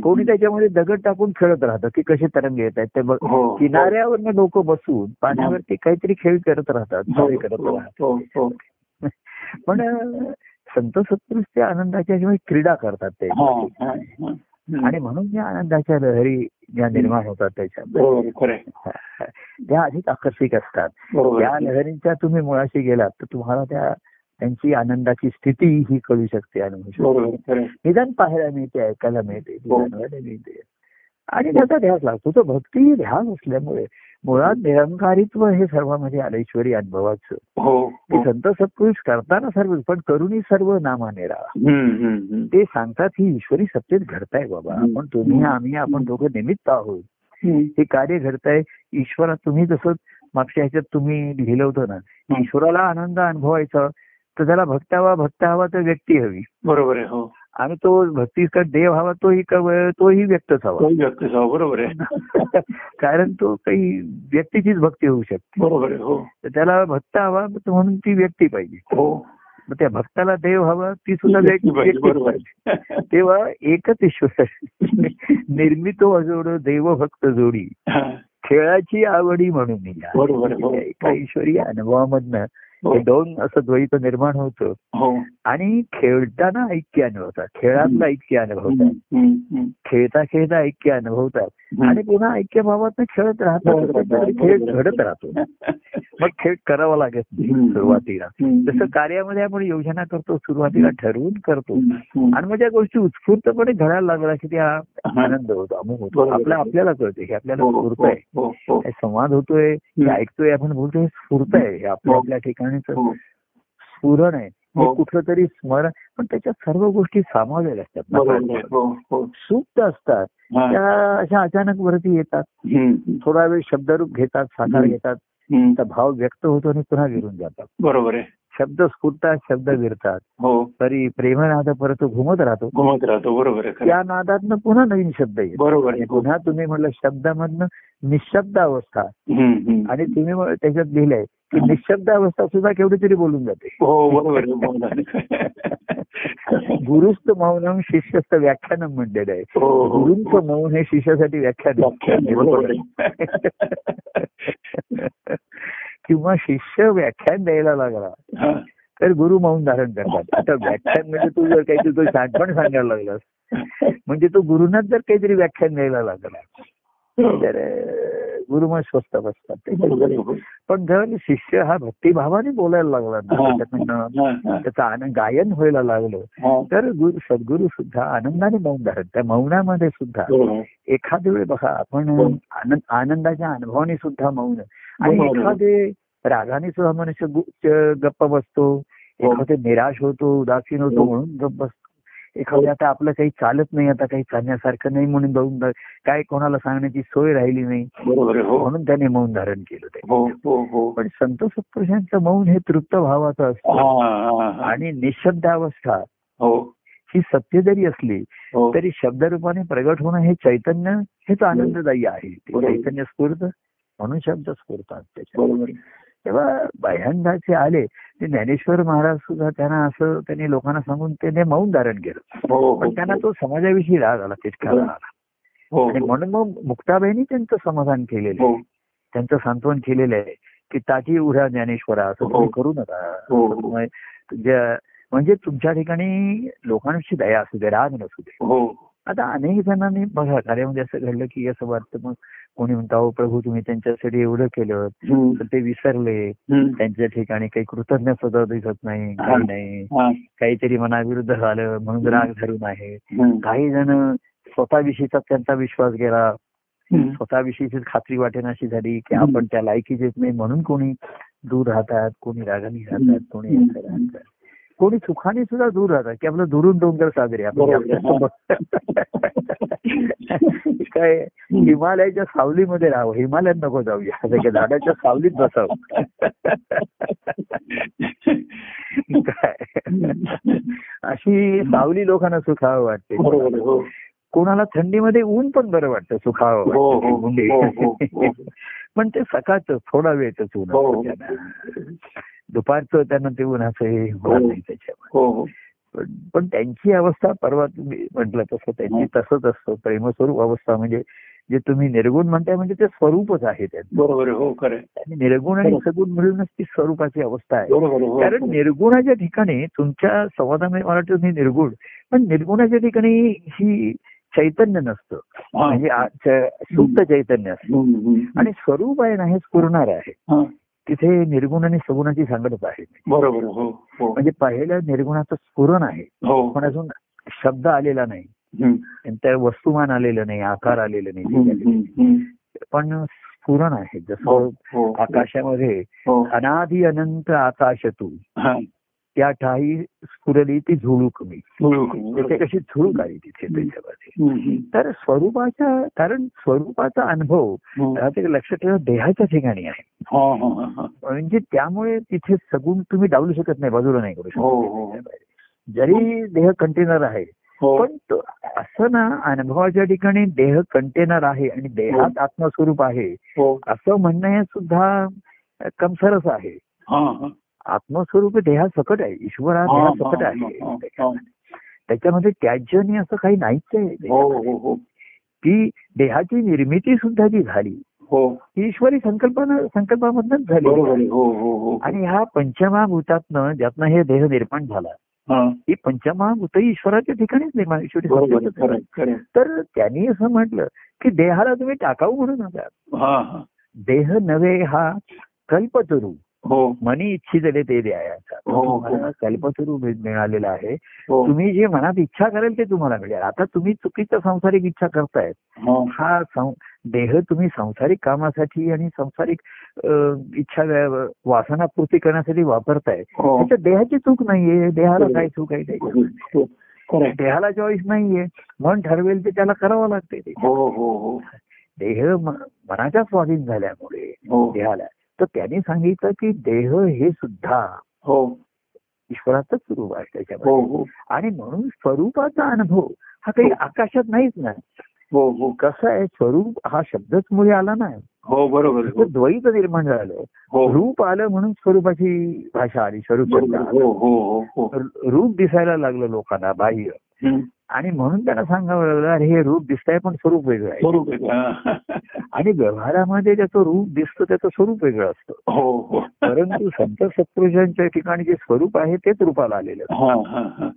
कोणी त्याच्यामध्ये दगड टाकून खेळत राहतं की कसे तरंग येत आहेत. ते बघ हो किनाऱ्यावरनं लोक बसून पाण्यावरती काहीतरी खेळ करत राहतात करत राहतात. [laughs] पण संत सत्पुरुष त्या आनंदाच्या क्रीडा करतात ते. आणि म्हणून या आनंदाच्या लहरी ज्या निर्माण होतात त्याच्या आहे. [laughs] त्या अधिक आकर्षक असतात त्या. लहरींच्या तुम्ही मुळाशी गेलात तर तुम्हाला त्या त्यांची आनंदाची स्थिती ही कळू शकते अनुभवू. निदान पाहायला मिळते ऐकायला मिळते हो. मिळते आणि त्याचा ध्यास लागतो तो भक्ती ध्यास असल्यामुळे मुळात निरंकारित्व हे सर्वांमध्ये आलं ईश्वरी अनुभवाचं हो की हो. संत सत्पुरुष करताना सर्व पण करुणी सर्व नामाने राहा हम्म, हम्म, हम्म. ते सांगतात ही ईश्वरी सत्तेत घडताय बाबा. आपण तुम्ही आम्ही आपण दोघं निमित्त आहोत. हे कार्य घडताय ईश्वरा तुम्ही जसं मागच्या ह्याच्यात तुम्ही लिहिलं होतं ना. ईश्वराला आनंद अनुभवायचा तर त्याला भक्त हवा भक्त हवा तर व्यक्ती हवी बरोबर आहे हो आणि तो भक्तीचा देव हवा तोही तोही व्यक्तच हवा तोही व्यक्त झाला, बरोबर आहे. [laughs] कारण तो काही व्यक्तीचीच भक्ती होऊ शकते. बरोबर आहे हो. त्याला भक्त हवा म्हणून ती व्यक्ती पाहिजे. हो. मग त्या भक्ताला देव हवा ती सुद्धा व्यक्ती पाहिजे, व्यक्तीच तेव्हा एकच ईश्वर [laughs] निर्मितो अजोड देव भक्त जोडी. खेळाची आवडी म्हणून हो. एका ईश्वरी अनुभवामधनं हो. दोन असं द्वैत निर्माण होतं. हो. आणि खेळताना ऐक्य अनुभवतात. खेळातलं ऐक्य अनुभवतात. खेळता खेळता ऐक्य अनुभवतात. आणि पुन्हा ऐक्यभावात खेळत राहतात खेळत राहतात. खेळ घडत राहतो मग खेळ करावा लागत हम्म. सुरुवातीला. जसं कार्यामध्ये आपण योजना करतो सुरुवातीला ठरवून करतो. आणि मग त्या गोष्टी उत्स्फूर्तपणे घडायला लागला की त्या हा. आनंद होतो अमुक होतो. आपल्या आपल्याला कळते हे आपल्याला हो, स्फूर्त आहे हो, हो, हे संवाद होतोय हे. ऐकतोय आपण बोलतोय हे स्फूर्त आहे हे आपल्या हो. आपल्या ठिकाणीच हो, स्फुरण आहे हो. हे कुठलं तरी स्मरण पण त्याच्यात सर्व गोष्टी सामावलेल्या असतात. हो, हो. सुप्त असतात हा. त्या अशा अचानक वरती येतात. थोडा वेळ शब्दरूप घेतात साकार. घेतात. त्या भाव व्यक्त होतो आणि पुन्हा विरून जातात बरोबर आहे शब्द स्फुरतात शब्द विरतात हो तरी प्रेमनाद परत घुमत राहतो घुमत राहतो बरोबर. त्या नादातनं पुन्हा नवीन शब्द येतात बरोबर हो. पुन्हा तुम्ही म्हटलं शब्दामधनं निशब्द अवस्था. आणि तुम्ही त्याच्यात लिहिलंय की निशब्द अवस्था सुद्धा केवढी तरी बोलून जाते हो बरोबर. [laughs] गुरुस्त मौनम शिष्यस्त व्याख्यानम म्हणलेलं आहे हो, हो. गुरुंचं मौन हे शिष्यासाठी व्याख्यान व्याख्यान. [laughs] किंवा शिष्य व्याख्यान द्यायला लागला हा. तर गुरु मौन धारण करतात आता व्याख्यान म्हणजे तू जर काहीतरी तो शहाणपण सांगायला लागलास म्हणजे तो गुरुनाच जर काहीतरी व्याख्यान द्यायला लागला तर गुरु मग स्वस्त बसतात हो. पण जर शिष्य हा भक्तिभावाने बोलायला लागला हा. हा, हा. त्याचं आनंद गायन व्हायला लागलं हा. तर गुरु सद्गुरु सुद्धा आनंदाने मौन धारण त्या मौनामध्ये सुद्धा बरोबर. एखाद्या वेळी बघा आपण हो. आनंद आनंदाच्या अनुभवाने सुद्धा मौन आणि. एखादे रागाने सुद्धा मनुष्य गप्प बसतो हो. एखादे निराश होतो उदासीन होतो हो. म्हणून गप्प बसतो एखादे आता आपलं काही चालत नाही आता काही चालण्यासारखं नाही म्हणून जाऊन काय कोणाला सांगण्याची सोय राहिली नाही. हो. म्हणून त्याने मौन धारण केलं ते हो हो पण संत सत्पुरुषांचं मौन हे तृप्त भावाचं असतं. आणि निशब्दावस्था हो. ही सत्य जरी असली तरी शब्दरूपाने प्रगट होणं हे चैतन्य हेच आनंददायी आहे. ते. चैतन्य स्फूर्त म्हणून शब्द स्फुरतात त्याच्यात. तेव्हा भयांदाचे आले ते ज्ञानेश्वर महाराज सुद्धा त्यांना असं त्यांनी लोकांना सांगून त्याने मौन धारण केलं. हो हो पण त्यांना तो समाजाविषयी राग आला तितकाला आला. हो आणि म्हणून मग मुक्ताबाईंनी त्यांचं समाधान केलेलं हो. आहे त्यांचं सांत्वन केलेलं आहे की ताजी उघ्या ज्ञानेश्वरा असं तुम्ही हो. करू नका. हो. म्हणजे तुमच्या ठिकाणी लोकांची दया असू दे राग नसू दे. हो. आता अनेक जणांनी बघा कार्यामध्ये असं घडलं की असं वाटतं मग कोणी म्हणतं अहो प्रभू तुम्ही त्यांच्यासाठी एवढं केलं. तर ते विसरले. त्यांच्या ठिकाणी काही कृतज्ञ सुद्धा दिसत नाही. काही नाही. काहीतरी मनाविरुद्ध झालं म्हणून राग धरून आहे. काही जण स्वतःविषयीचा त्यांचा विश्वास गेला. स्वतःविषयीची खात्री वाटेनाशी झाली की आपण त्या लायकीचेच नाही म्हणून कोणी दूर राहतात कोणी रागाने राहतात कोणी राहतात कोणी सुखाने सुद्धा दूर राहतात की आपलं दुरून डोंगर साजरे आपण. [laughs] काय हिमालयाच्या सावलीमध्ये राहावं हिमालयात नको जाऊया झाडाच्या सावलीत बसावं. [laughs] काय? अशी सावली लोकांना सुखावं वाटते. हो. कोणाला थंडीमध्ये ऊन पण बरं वाटतं सुखावं हो, हो. [laughs] पण ते सकाळचं थोडा वेळच ऊन. दुपारचं त्यांना ते उन्हाचं हे होणार हो. नाही त्याच्यामध्ये हो हो पण त्यांची अवस्था परवा तुम्ही म्हटलं तसं त्यांची तसंच असतं प्रेमस्वरूप अवस्था म्हणजे जे तुम्ही निर्गुण म्हणताय म्हणजे ते स्वरूपच आहे बरोबर हो. आणि निर्गुण आणि. सगुण मिळूनच ती स्वरूपाची अवस्था आहे. कारण निर्गुणाच्या ठिकाणी तुमच्या संवादामध्ये मला वाटतं तुम्ही निर्गुण पण निर्गुणाच्या ठिकाणी ही चैतन्य नसतं. म्हणजे सुप्त चैतन्य असतं. आणि स्वरूप आहे ना हे स्फुरणार आहे. तिथे निर्गुण आणि सगुणाची सांगतच आहे बरोबर हो हो. म्हणजे पहिल्या निर्गुणाचं स्फुरण आहे. हो. पण अजून शब्द आलेला नाही. त्या वस्तुमान आलेलं नाही आकार आलेलं नाही. पण स्फुरण आहे. जसं आकाशामध्ये अनादि अनंत आकाश तू. त्या ठाई स्फुरली ती झुळूक मी. तिथे कशी झुळूक आली तिथे त्याच्यामध्ये. तर स्वरूपाच्या कारण स्वरूपाचा अनुभव. हा लक्षात ठेवा देहाच्या ठिकाणी आहे हा, हा, हा, हा. म्हणजे त्यामुळे तिथे सगुण तुम्ही डावलू शकत नाही बाजूला नाही करू हो, हो. शकत जरी देह कंटेनर आहे हो पण असं ना अनुभवाच्या ठिकाणी देह कंटेनर आहे आणि देहात आत्मस्वरूप आहे हो असं म्हणणं हे सुद्धा कमसरच आहे हा, हा. आत्मस्वरूप हे देहासकट आहे. ईश्वर हा देहासकट आहे. त्याच्यामध्ये त्याज्यनी असं काही नाहीच आहे. हो हो हो. की देहाची निर्मिती सुद्धा जी झाली हो. ईश्वरी संकल्पना संकल्पामधनच झाली. आणि ह्या पंचमाभूतातनं ज्यातनं हे देह निर्माण झाला हा. पंचमहाभूत ईश्वराच्या ठिकाणीच निर्माण ईश्वरी तर त्यांनी असं म्हटलं की देहाला तुम्ही टाकाऊ म्हणू नका देह नव्हे हा कल्पतरू. मनी इच्छितले ते द्यायचा. हो, हो. तुम्हाला मिळ- मिळालेला आहे. हो. तुम्ही जे मनात इच्छा कराल ते तुम्हाला मिळेल. आता तुम्ही चुकीचं सांसारिक इच्छा करतायत हा. हा देह तुम्ही सांसारिक कामासाठी आणि सांसारिक इच्छा व्या- वासनापूर्ती करण्यासाठी वापरताय. हो. त्याच्यात देहाची चूक नाहीये. देहाला. काय चूक आहे? हो. आहे. देहाला चॉईस नाहीये. मन ठरवेल ते त्याला करावं लागते हो हो हो. देह मनाच्या स्वाधीन झाल्यामुळे हो. देहाला तर त्यांनी सांगितलं की देह हे सुद्धा हो. ईश्वराचंच स्वरूप आहे हो त्याच्यामध्ये. हो आणि म्हणून स्वरूपाचा अनुभव हा काही हो. आकाशात नाहीच ना. हो हो. कसं आहे स्वरूप हा शब्दच मुळे आला नाही. हो बरोबर हो. द्वैत निर्माण झालं. हो. रूप आलं म्हणून स्वरूपाची भाषा आली स्वरूप. हो हो हो हो. रूप दिसायला लागलं लोकांना बाह्य. आणि म्हणून त्यांना सांगावं लागलं अरे हे रूप दिसतंय पण स्वरूप वेगळं आहे आहे. हा. आणि व्यवहारामध्ये त्याचं रूप दिसतं त्याचं स्वरूप वेगळं असतं हो हो परंतु संत सत्पुरुषांच्या ठिकाणी जे स्वरूप आहे तेच रूपाला आलेलं. हा हा हा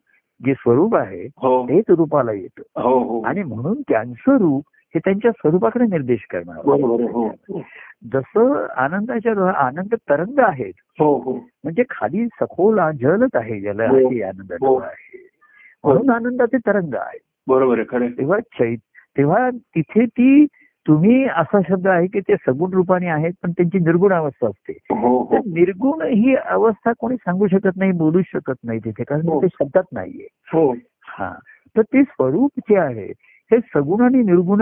जे स्वरूप आहे हो तेच रूपाला येतं आणि म्हणून त्यांचं रूप हे त्यांच्या स्वरूपाकडे निर्देश करणार. जसं आनंदाच्या आनंद तरंग आहेत म्हणजे खाली सखोल जलच आहे. आहे आनंद. आहे म्हणून आनंदाचे तरंग आहे. बरोबर आहे. तेव्हा चैत तेव्हा तिथे ती तुम्ही असा शब्द आहे की ते सगुण रूपाने आहेत पण त्यांची निर्गुण अवस्था असते. हो तर हो निर्गुण ही अवस्था कोणी सांगू शकत नाही बोलू शकत नाही तिथे कारण हो. ते शब्दात नाहीये. हो. हा. तर ते स्वरूप जे आहे हे सगुण आणि निर्गुण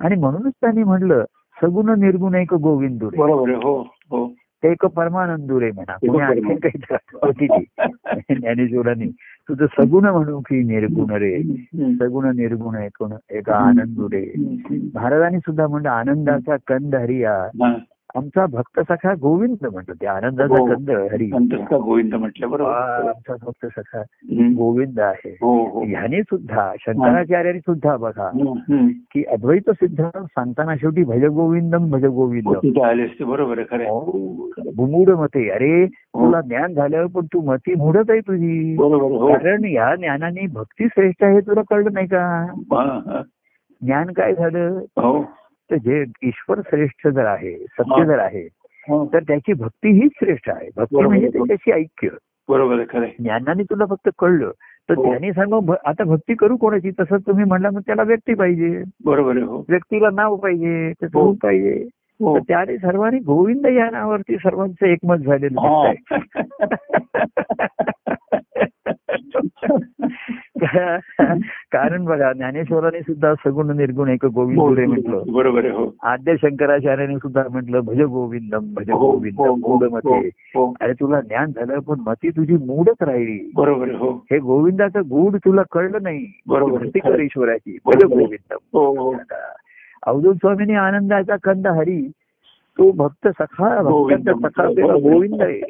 आणि म्हणूनच त्यांनी म्हणलं सगुण निर्गुण एक गोविंदुरे. हो हो. ते एक परमानंदुरे म्हणा. कोणी आणखी काही [laughs] ज्ञानेश्वरांनी. तुझं सगुण म्हणू की निर्गुण रे. सगुण निर्गुण एकूण एक आनंदुरे हम्म. महाराजांनी सुद्धा म्हणलं आनंदाचा कंद हरिया. आमचा भक्त सखा गोविंद म्हणतो ते आनंदाचा हो. कंद हरी गोविंद म्हटलं हा, बरोबर आमचा भक्त सखा. गोविंद आहे हो हो ह्याने सुद्धा शंकराचार्यांनी सुद्धा बघा. की अद्वैत सिद्धांत सांगताना शेवटी भज गोविंदम भज असते बरोबर. हो, बुमूड मते अरे तुला ज्ञान झालं पण तू मती मुडत आहे तुझी. हो कारण या ज्ञानाने भक्ती श्रेष्ठ आहे तुला कळलं नाही का हा, हा. ज्ञान काय झालं हो तर जे ईश्वर श्रेष्ठ जर आहे सत्य हा. जर आहे हो. तर त्याची भक्ती हीच श्रेष्ठ आहे भक्ती. म्हणजे त्याच्याशी ऐक्य बरोबर. ज्ञानाने तुला फक्त कळलं तर हो. त्याने सांगू आता भक्ती करू कोणाची तसं तुम्ही म्हणला मग त्याला व्यक्ती पाहिजे बरोबर हो व्यक्तीला नाव पाहिजे त्याचं हो. रूप पाहिजे हो तर त्याने सर्वांनी गोविंद या नावावरती सर्वांचं एकमत झालेलं हा. [laughs] [laughs] [laughs] कारण बघा ज्ञानेश्वराने सुद्धा सगुण निर्गुण एक गोविंद रे म्हटलं. बरोबर हो. आद्य शंकराचार्याने सुद्धा म्हटलं भज गोविंदम भज हो, हो, गोविंदम हो, मूढ मते. हो अरे तुला ज्ञान झालं पण मती तुझी मूडच राहिली. बरोबर हो. हे गोविंदाचं गुढ तुला कळलं नाही. बरोबर. भक्ती ईश्वराची भज. गोविंदम. हो हो. अवधूत स्वामीने आनंदाचा कंद हरी. तो भक्त सखा भक्तांचा गोविंद. सखा गोविंद आहे.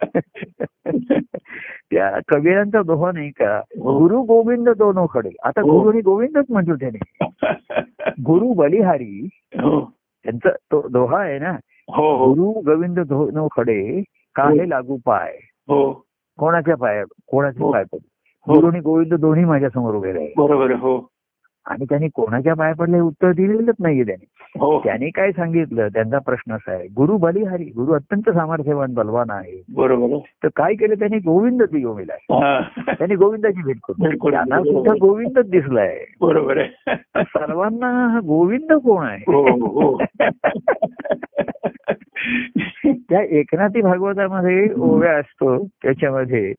[laughs] त्या कबीरांचा दोहा नाही का? गुरु गोविंद दोनो खडे. आता हो. गुरु आणि गोविंदच म्हटलं त्याने. [laughs] गुरु बलिहारी हो. त्यांचा तो दोहा आहे ना? हो हो. गुरु गोविंद दोनो खडे काहे लागू पाय? हो. कोणाच्या पाय कोणाचे हो. पाय पडले? हो. गुरु आणि गोविंद दोन्ही माझ्यासमोर उभे राहिले. बरोबर हो. आणि त्यांनी कोणाच्या पाय पडले हे उत्तर दिलेलंच नाहीये त्यांनी. हो. त्यांनी काय सांगितलं? त्यांचा प्रश्न असा आहे गुरु बलिहारी गुरु अत्यंत सामर्थ्यवान बलवान आहे. बरोबर आहे. तर काय केलं? त्यांनी गोविंद दिवला हा. त्यांनी गोविंदाची भेट करून त्यांना दिली, सुद्धा. गोविंदच दिसलाय. बरोबर आहे. सर्वांना हा गोविंद कोण हो आहे? हो त्या एकनाथी भागवतामध्ये ओव्या असतो त्याच्यामध्ये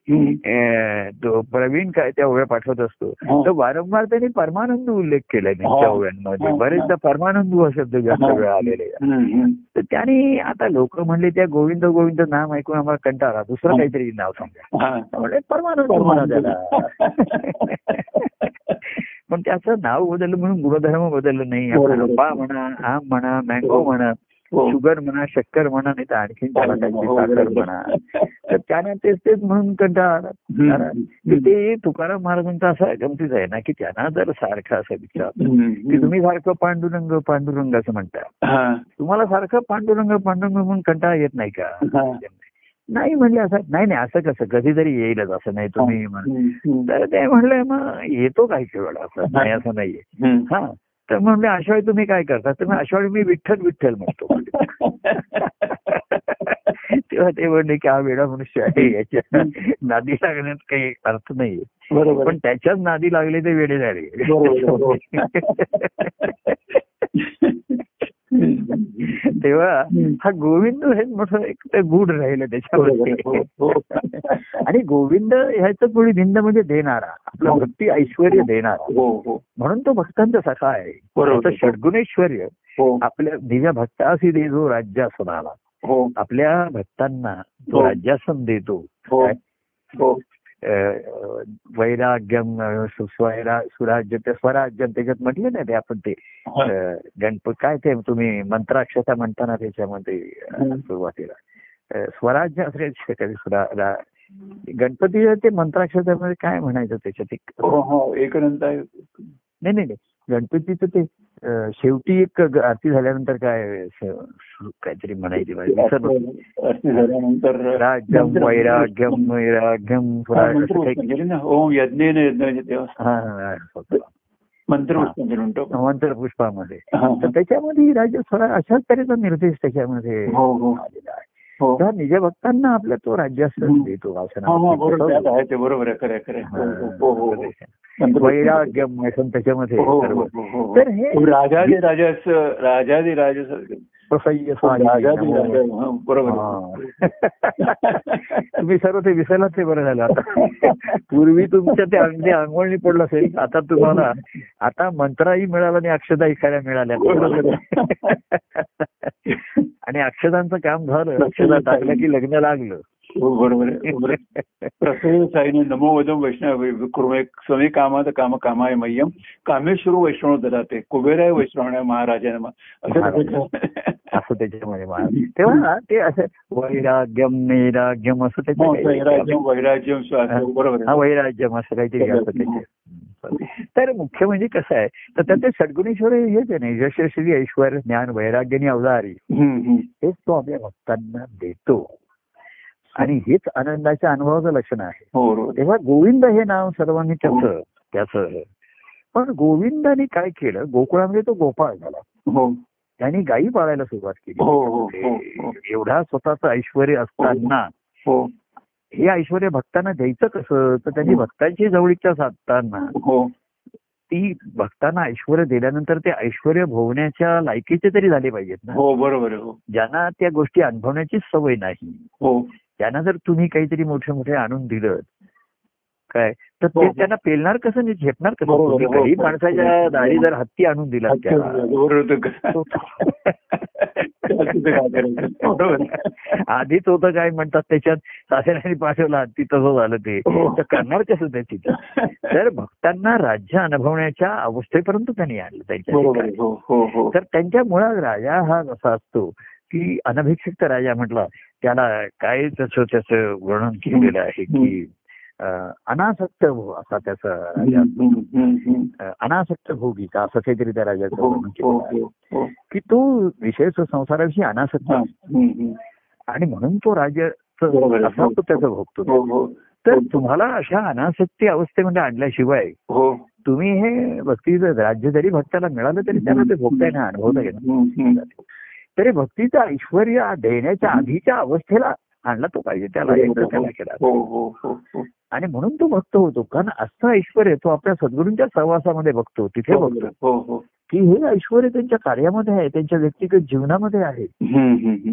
प्रवीण काय त्या ओव्या पाठवत असतो. हा. तर वारंवार त्यांनी परमानंद उल्लेख केलाय त्यांच्या हा. ओव्यांमध्ये हा. बरेचदा परमानंद हा शब्द जास्त हा. वेळा आलेले. तर त्याने आता लोक म्हणले त्या गोविंद गोविंद नाम ऐकून आम्हाला कंटाळा दुसरं हा. काहीतरी नाव सांगा हा. म्हणजे परमानंद म्हणा त्याला [laughs] पण त्याचं नाव बदललं म्हणून गुणधर्म बदललं नाही. आपल्याला पा म्हणा आम म्हणा मँगो म्हणा हो. शुगर म्हणा शक्कर म्हणा नाही तर आणखीन त्याला काहीतरी हो, साखर. म्हणा तर त्याने तेच तेच म्हणून कंटाळा ते तुकाराम महाराजांचा असा गमतीच आहे ना की त्यांना जर सारखं असं विचार. की तुम्ही सारखं पांडुरंग पांडुरंग असं म्हणता हा. तुम्हाला सारखं पांडुरंग पांडुरंग म्हणून कंटाळा येत नाही का हा. नाही म्हणले असं नाही नाही असं कसं कधीतरी येईलच असं नाही तुम्ही. तर ते म्हणले मग येतो काही वेळा असं नाही असं नाहीये. हा तर म्हणले अशा वेळी तुम्ही काय करता? तर मग अशा वेळी मी विठ्ठल विठ्ठल म्हणतो. [laughs] तेव्हा ते म्हणले की हा वेडा मनुष्य आहे याच्या नादी लागण्यात काही अर्थ नाहीये. पण त्याच्याच नादी लागले ते वेडे झाले. [laughs] तेव्हा. हा गोविंद हे मोठं एक ते गुढ राहिलं त्याच्यामध्ये हो, हो. आणि गोविंद ह्याचं थोडी भिंद म्हणजे देणारा आपलं हो. भक्ती ऐश्वर देणारा हो हो म्हणून तो भक्तांचा सखा आहे षडगुणेश्वर हो आपल्या निजा भक्तासी दे जो राज्यासनाला हो आपल्या भक्तांना तो हो. राज्यासन देतो हो? हो वैराग्यम अं, सुस्वैरा सुराज्य ते स्वराज्यम त्याच्यात म्हटले ना ते आपण ते गणपत काय ते तुम्ही मंत्राक्षता म्हणताना त्याच्यामध्ये. सुरुवातीला. स्वराज्य असले कधी सुरा गणपतीच्या ते मंत्राक्षतामध्ये काय म्हणायचं त्याच्यात? एक हो हो नाही नाही. गणपतीचं ते शेवटी एक आरती झाल्यानंतर काय काहीतरी म्हणायची राज्यम वैराग्यम वैराग्यम स्वराज्य मंत्र असं काही- पुष्पांजली ना ओम यज्ञेन यज्ञ तेव्हा. मंत्र. पुष्पांजली म्हणतो मंत्र पुष्पामध्ये हा. तर त्याच्यामध्ये राज्य स्वरा अशाच तऱ्हेचा निर्देश त्याच्यामध्ये हो हो आलेला आहे हो त्या निज भक्तांना आपल्या तो राज्यासन. देतो हा हा बरोबर. हो, हो, हो, हो. वैराग्यम हो. हो, हो, हो. तर हे राजादी राजस राजादी राजस बरोबर. हा. [laughs] तुम्ही सर्व ते विसरलाच ते बरं झालं आता. [laughs] पूर्वी तुमच्या ते अगदी अंगवळणी पडलं असेल आता तुम्हाला आता मंत्राही मिळाला आणि अक्षता ऐकायला मिळाल्या. [laughs] आणि अक्षतांचं काम झालं अक्षता टाकल्या की लग्न लागलं. हो, बरोबर [laughs] साईने नमो वदम वैष्णव कुर्मे स्वमे कामात काम कामाय मह्यम कामेश्वर वैष्णव ददाते कुबेराय वैष्णव महाराजाने असं त्याच्यामध्ये तेव्हा ते असं वैराग्यम नैराग्यम असं हो, त्याच्या वैराज्यम वैराज्यम बरोबर हा आहे वैराग्यम असं काहीतरी असं त्याचे. तर मुख्य म्हणजे कसं आहे तर त्याचे षडगुणेश्वर हेच आहे ना यशस्वी ऐश्वर ज्ञान वैराग्य आणि अवधारी. हेच तो आपल्या भक्तांना देतो. आणि हेच आनंदाच्या अनुभवाचं लक्षण आहे. हो बरोबर तेव्हा गोविंद हे नाव सर्वांनी त्याचं त्याचं. पण गोविंदाने काय केलं गोकुळामध्ये तो गोपाळ झाला. हो. त्यांनी गायी पाळायला सुरुवात केली. हो, हो, हो, हो. एवढा स्वतःचं ऐश्वर असताना हो. हे ऐश्वर भक्तांना द्यायचं कसं? तर त्यांनी भक्तांची जवळीकता साधताना हो. ती भक्तांना ऐश्वर दिल्यानंतर ते ऐश्वर भोवण्याच्या लायकीचे तरी झाले पाहिजेत ना. हो बरोबर हो. ज्यांना त्या गोष्टी अनुभवण्याची सवय नाही. हो. त्यांना जर तुम्ही काहीतरी मोठे मोठे आणून दिलं काय तर ते हो. त्यांना पेलणार कसं नाही झेपणार कसं हो. गरीब माणसाच्या दारी जर हत्ती आणून दिला. आधीच होतं काय म्हणतात त्याच्यात सासऱ्यांनी पाठवला हत्ती तसं झालं ते हो. तर करणार कसं ते तिथं तर भक्तांना राज्य अनुभवण्याच्या अवस्थेपर्यंत त्यांनी आणलं. त्यांच्या हो हो हो तर त्यांच्या मुळात राजा हा असा असतो की अनभिक्षिक्त राजा म्हटला त्याला काय त्याचं त्याचं वर्णन केलेलं आहे की अनासक्त भो असा त्याचा राजा अनासक्त भोगी का असं काहीतरी त्या राजाचं हो वर्णन हो केलेलं आहे. हो हो. की तो विषय संसाराविषयी अनासक्त हा. आणि म्हणून तो. असा तो त्याचा भोगतो हो हो. तर तुम्हाला अशा अनासक्ती अवस्थेमध्ये आणल्याशिवाय हो. तुम्ही हे भक्तीचं राज्य जरी भक्ताला मिळालं तरी त्याला ते भोगता येणं अनुभवता येणं. तरी भक्तीचं ऐश्वर देण्याच्या आधीच्या अवस्थेला आणला तो पाहिजे. त्याला केला. हो हो हो हो. आणि म्हणून तो भक्त होतो. कारण असं ऐश्वर तो आपल्या सद्गुरूंच्या सहवासामध्ये बघतो. तिथे बघतो. की हे ऐश्वर त्यांच्या कार्यामध्ये आहे. त्यांच्या व्यक्तिगत जीवनामध्ये आहे.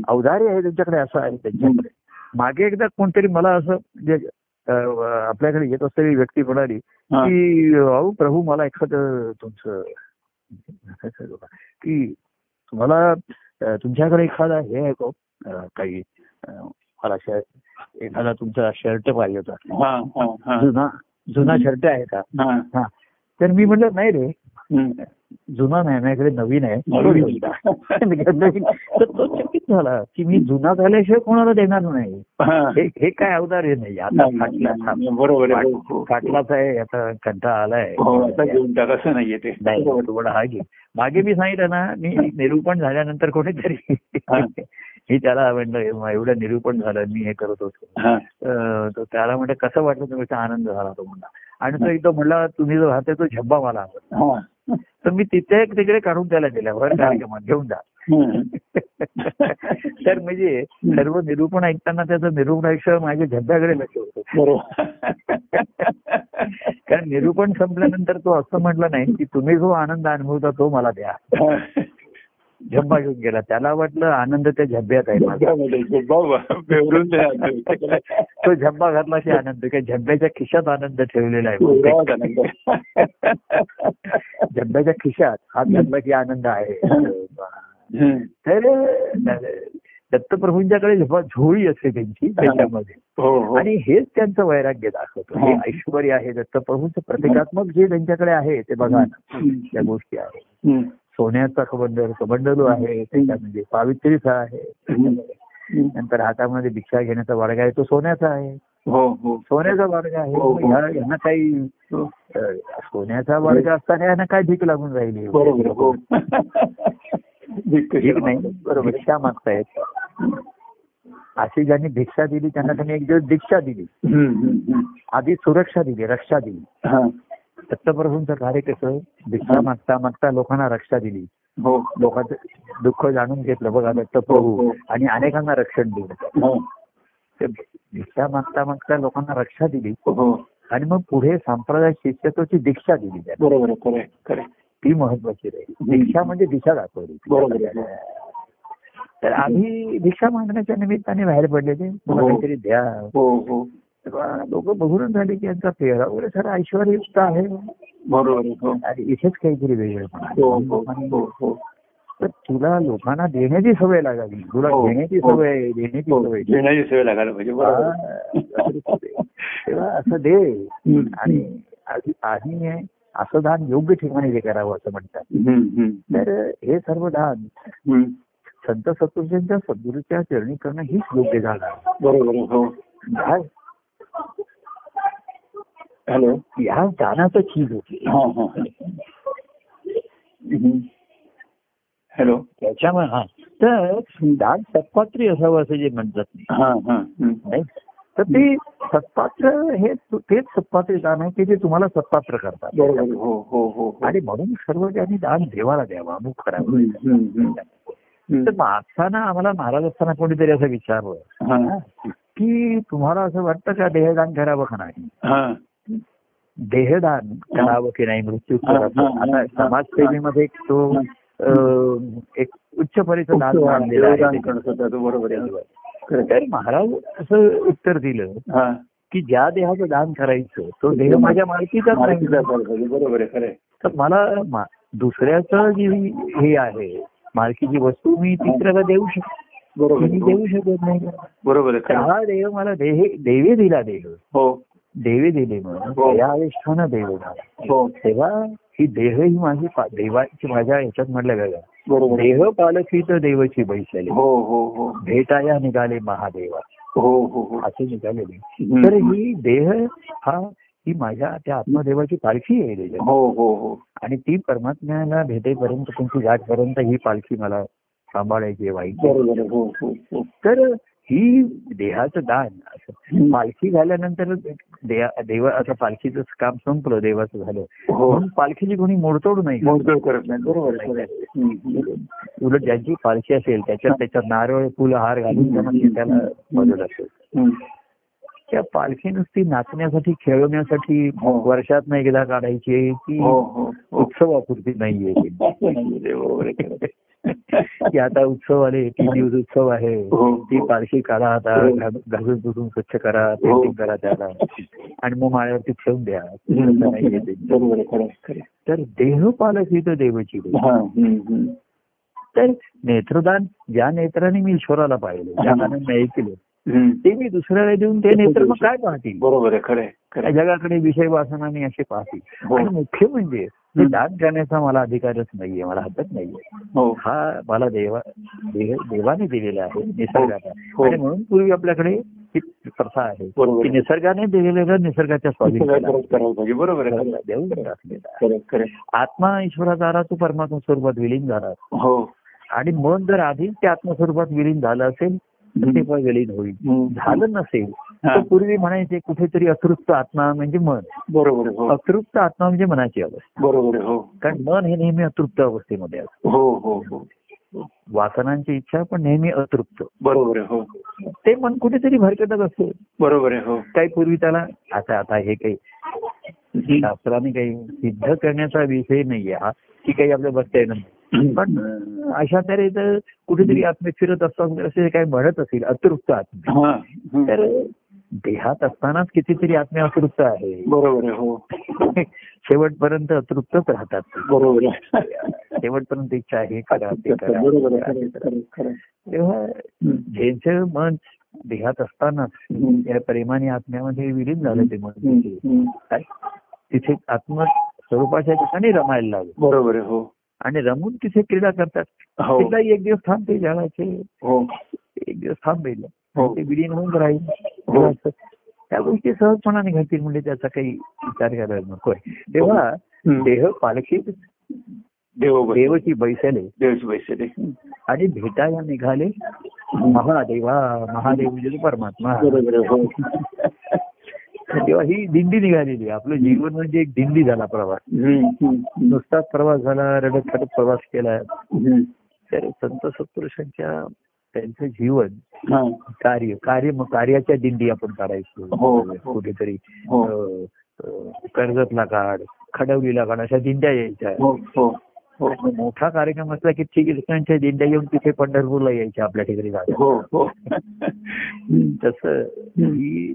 अवधारी आहे त्यांच्याकडे. असं आहे त्यांच्याकडे. मागे एकदा कोणतरी मला असं म्हणजे आपल्याकडे येत असलेली व्यक्ती म्हणाली. की अहो प्रभू मला एखादं तुमचं [laughs] की तुम्हाला तुमच्याकडे एखादा हे आहे का? काही मला शर्ट एखादा तुमचा शर्ट पाहिजे होता. जुना जुना शर्ट आहे का? तर मी म्हटलं नाही रे. जुना नाही माझ्याकडे नवीन आहे. नवीन. नवीन. [laughs] तर तो चकित झाला की मी जुना झाल्याशिवाय कोणाला देणार नाही. हा. काय अवतार हे नाही आता बरोबर आहे. फाटलाच आहे आता कंटाळा आलाय. हो असं नाहीये ते. नाही हा मागे मी सांगितलं ना मी निरूपण झाल्यानंतर कोणीतरी हा. मी त्याला म्हणलं एवढं निरूपण झालं मी हे करत होतो. त्याला म्हणलं कसं वाटलं तुम्ही? आनंद झाला तो म्हणला. आणि तो एकदम म्हणला तुम्ही जो राहते तो झब्बा मला. तर मी तिथे एक तिकडे काढून त्याला दिला बरं कार्यक्रमात घेऊन जा. [laughs] तर म्हणजे सर्व निरूपण ऐकताना त्याचं निरूपण ऐकलं माझ्या झब्ब्याकडे लक्ष होतं. [laughs] कारण निरूपण संपल्यानंतर तो असं म्हटलं नाही की तुम्ही जो आनंद अनुभवता तो मला द्या. झब्बा घेऊन गेला. त्याला वाटलं आनंद त्या झब्ब्यात आहे ते झब्बा घातला की आनंद. काय झब्ब्याच्या खिशात आनंद ठेवलेला आहे. झब्ब्याच्या खिशात हात घातला की आनंद आहे. तर दत्तप्रभूंच्याकडे जेव्हा झोळी असते त्यांची त्याच्यामध्ये. हो हो. आणि हेच त्यांचं वैराग्य दाखवतो. हे हा. ऐश्वर आहे दत्तप्रभूंचं प्रतिकात्मक जे त्यांच्याकडे आहे ते बघा ना. त्या गोष्टी आहेत. सोन्याचा कबंडल कबंडलू आहे त्याच्यामध्ये पावित्रीचा आहे. नंतर हातामध्ये भिक्षा घेण्याचा वाडगा आहे तो सोन्याचा आहे. हो हो. सोन्याचा वाडगा आहे. हो, यांना काही सोन्याचा वाडगा असताना यांना काय भीक लागून राहिली? बरोबर भीक नाही बरोबर. भिक्षा मागतायत. अशी ज्यांनी भिक्षा दिली त्यांना त्यांनी एक दिवस दीक्षा दिली. आधी सुरक्षा दिली रक्षा दिली. दत्तप्रभूंचं कार्य कसं? भिक्षा मागता मागता लोकांना रक्षा दिली. हो. लोकांचं दुःख जाणून घेतलं. बघा हो, दत्तप्रभू हो. आणि अनेकांना रक्षण दिलं. हो. भिक्षा मागता मागता लोकांना रक्षा दिली. हो आणि मग पुढे संप्रदाय शिष्यत्वाची दीक्षा दिली बरोबर. ती महत्वाची राहील. दीक्षा म्हणजे दिशा दाखवली. तर आम्ही भिक्षा मागण्याच्या निमित्ताने बाहेर पडलेले. मला हो. काहीतरी द्या. हो हो. लोक बघून झाले की यांचा पेहरा वगैरे सर ऐश्वर्युक्त आहे बरोबर. हो आणि इथेच काहीतरी वेगळं हो हो तर तुला लोकांना देण्याची सवय लागावी तुला घेण्याची हो. सवय देण्याची सवय आहे. घेण्याची सवय लागायला पाहिजे तेव्हा असं दे. आणि आधी- असं दान योग्य ठिकाणी ते करावं असं म्हणतात. तर हे सर्व दान. संत सत्पुरुषांच्या सद्गुरूच्या चरणी करणं हीच योग्य आहे बरोबर हॅलो. ह्या दानाचं चीज होती. हा हा. हॅलो. त्याच्यामुळे हा. तर दान सत्पात्री असावं असं जे म्हणतात नाही. हा हा. तर ते सत्पात्र हे तु- तेच सत्पात्र दान आहे की जे तुम्हाला सत्पात्र करतात. बरोबर. हो हो हो. आणि म्हणून सर्व त्यांनी दान देवाला द्यावं अमुक करावं. तर मागताना आम्हाला महाराज असताना कोणीतरी असं विचारलं. हा. की तुम्हाला असं वाटतं का देहदान करावं का नाही? देहदान करावं की नाही मृत्यू आता. समाजसेवेमध्ये तो एक उच्च परीचं दान मानलेलं आहे देवदान करत होता तो बरोबर आहे खरं आहे. तर महाराज असं उत्तर दिलं की ज्या देहाचं दान करायचं तो देह माझ्या मालकीचा. बरोबर आहे. तर मला दुसऱ्याचं जी हे आहे मालकीची वस्तू मी तिसऱ्याला देऊ शकतो. बरोबर मी. देऊ शकत नाही. बरोबर. हा देव मला देहे देवे दिला देव हो. देवे दिले म्हणून हो. या आविष्ठानं देव हो. तेव्हा ही देह ही माझी देवाची माझ्या ह्याच्यात म्हटलं बरोबर. आहे. देह पालखी तर देवाची बैसलेली हो हो हो. भेटाया निघाले महादेवा. हो हो हो. असे निघालेले. तर ही देह हा ही माझ्या त्या आत्मदेवाची पालखी आहे. हो हो हो. आणि ती परमात्म्याला भेटेपर्यंत तुमची गाठपर्यंत ही पालखी मला सांभाळायची वाईट. हो हो हो. तर ही देहाचं दान असं. पालखी झाल्यानंतर देवा आता पालखीचं काम संपलं देवाचं झालं. म्हणून पालखीची कोणी मोडतोड नाही मोडतोड करत नाही. बरोबर. उलट ज्यांची पालखी असेल त्याच्यात त्याच्यात नारळ फुल हार घालून त्याला मदत असेल. त्या पालखी नुसती नाचण्यासाठी खेळवण्यासाठी. वर्षात एकदा काढायची की उत्सवापुरती नाहीये. [laughs] [laughs] की आता उत्सव आले तीन दिवस उत्सव आहे हो. ती पालखी काढा आता हो. घासून पुसून स्वच्छ करा पेंटिंग करा त्याला आणि मग माळ्यावरती ठेवून द्या. तर देह पालक ही तर देवाची. हा. तर नेत्रदान ज्या नेत्राने मी ईश्वराला पाहिलं ज्या कानाने ऐकलं. ते मी दुसऱ्याला देऊन ते नेत्र मग काय पाहतील बरोबर आहे. जगाकडे विषय वासनाने असे पाहतील हो. आणि मुख्य म्हणजे ते दान करण्याचा मला अधिकारच नाहीये मला हक्कच नाहीये. हो. हा मला देवा देवाने दिलेला आहे निसर्गाचा. हो. आणि म्हणून पूर्वी आपल्याकडे ही प्रथा आहे. की निसर्गाने दिलेलं निसर्गाच्या स्वाधीन पाहिजे बरोबर आहे. आत्मा ईश्वराचा आला तो परमात्मा स्वरूपात विलीन झाला. हो. आणि मन जर आधीच त्या आत्मस्वरूपात विलीन झालं असेल तर ते पण विलीन होईल. झालं नसेल. तर पूर्वी म्हणायचे कुठेतरी अतृप्त आत्मा म्हणजे मन. बरोबर हो. अतृप्त आत्मा म्हणजे मनाची अवस्था. बरोबर आहे हो. कारण मन हे नेहमी अतृप्त अवस्थेमध्ये असतं. हो हो हो. वासनांची इच्छा पण नेहमी अतृप्त. बरोबर आहे हो. ते मन कुठेतरी भरकटत असते. बरोबर आहे हो. काही पूर्वी त्याला आता आता हे काही शास्त्राने काही सिद्ध करण्याचा विषय नाहीये हा की काही आपल्या बसता येणार. [clears throat] पण अशा तऱ्हेचं कुठेतरी आत्मे फिरत असतात असे काही म्हणत असेल अतृप्त आत्मे. तर देहात असतानाच कितीतरी आत्मे अतृप्त आहे बरोबर हो [laughs] शेवटपर्यंत अतृप्तच राहतात. बरोबर [laughs] शेवटपर्यंत इच्छा आहे करा ते करा. तेव्हा. ज्यांचं मन देहात असतानाच. या प्रेमाने आत्म्यामध्ये विलीन झालं ते मन. तिथे. आत्म स्वरूपाच्या ठिकाणी रमायला लागलं बरोबर आहे हो आणि रमून तिथे क्रीडा करतात. हो. तिथलाही एक दिवस थांबते जगाचे हो. एक दिवस थांबेल हो. ते विलीन होऊन राहील. त्या गोष्टी सहजपणाने घडतील म्हणजे त्याचा काही विचार करायला नकोय तेव्हा. देह पालखीत बस- देवची बैसले. दे आणि भेटायला निघाले. महादेवा महादेव म्हणजे परमात्मा. [laughs] तेव्हा ही दिंडी निघालेली आपलं जीवन म्हणजे एक दिंडी झाला प्रवास. नुसताच प्रवास झाला रडत खडत प्रवास केला. तर संत सत्पुरुषांच्या त्यांचं जीवन. कार्य कार्य कार्याच्या दिंडी आपण काढायचो हो, हो. कुठेतरी हो कर्जतला काढ खडवलीला काढ अशा दिंड्या यायच्या मोठा कार्यक्रम असला की ठिकाणच्या दिंड्या येऊन तिथे पंढरपूरला यायच्या आपल्या ठिकाणी. [laughs] तसं ही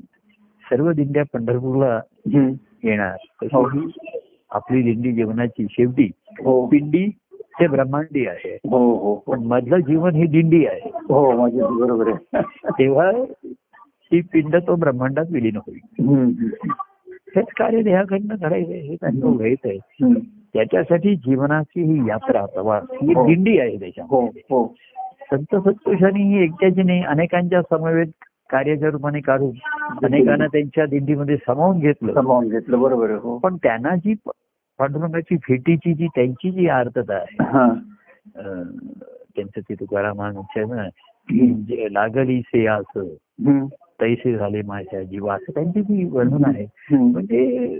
सर्व दिंड्या पंढरपूरला हं. येणार. हो. तशी ही आपली दिंडी जीवनाची शेवटी हो. पिंडी ते ब्रह्मांडी आहे. हो हो. हो पण मधलं जीवन ही दिंडी आहे. हो बरोबर आहे. तेव्हा ती पिंड तो ब्रह्मांडात विलीन होईल. हं. हेच कार्य देहाकडनं करायचं हेच अनुभव घ्यायचं आहे हं. त्याच्यासाठी जीवनाची ही यात्रा प्रवास ही हो. दिंडी आहे त्याच्या हो हो. संत सत्पुरुषांनी ही एकट्याची नाही अनेकांच्या समवेत कार्याच्या रूपाने काढून अनेकांना त्यांच्या दिंडीमध्ये सामावून घेतलं. सामावून घेतलं बरोबर हो. पण त्यांना जी पांडुरंगाची भेटीची जी त्यांची जी आर्तता आहे त्यांचं ते तुकारामांच्या ना लागली से असं. तैसे झाले माझ्या जीवा असं त्यांची जी वर्णन आहे. म्हणजे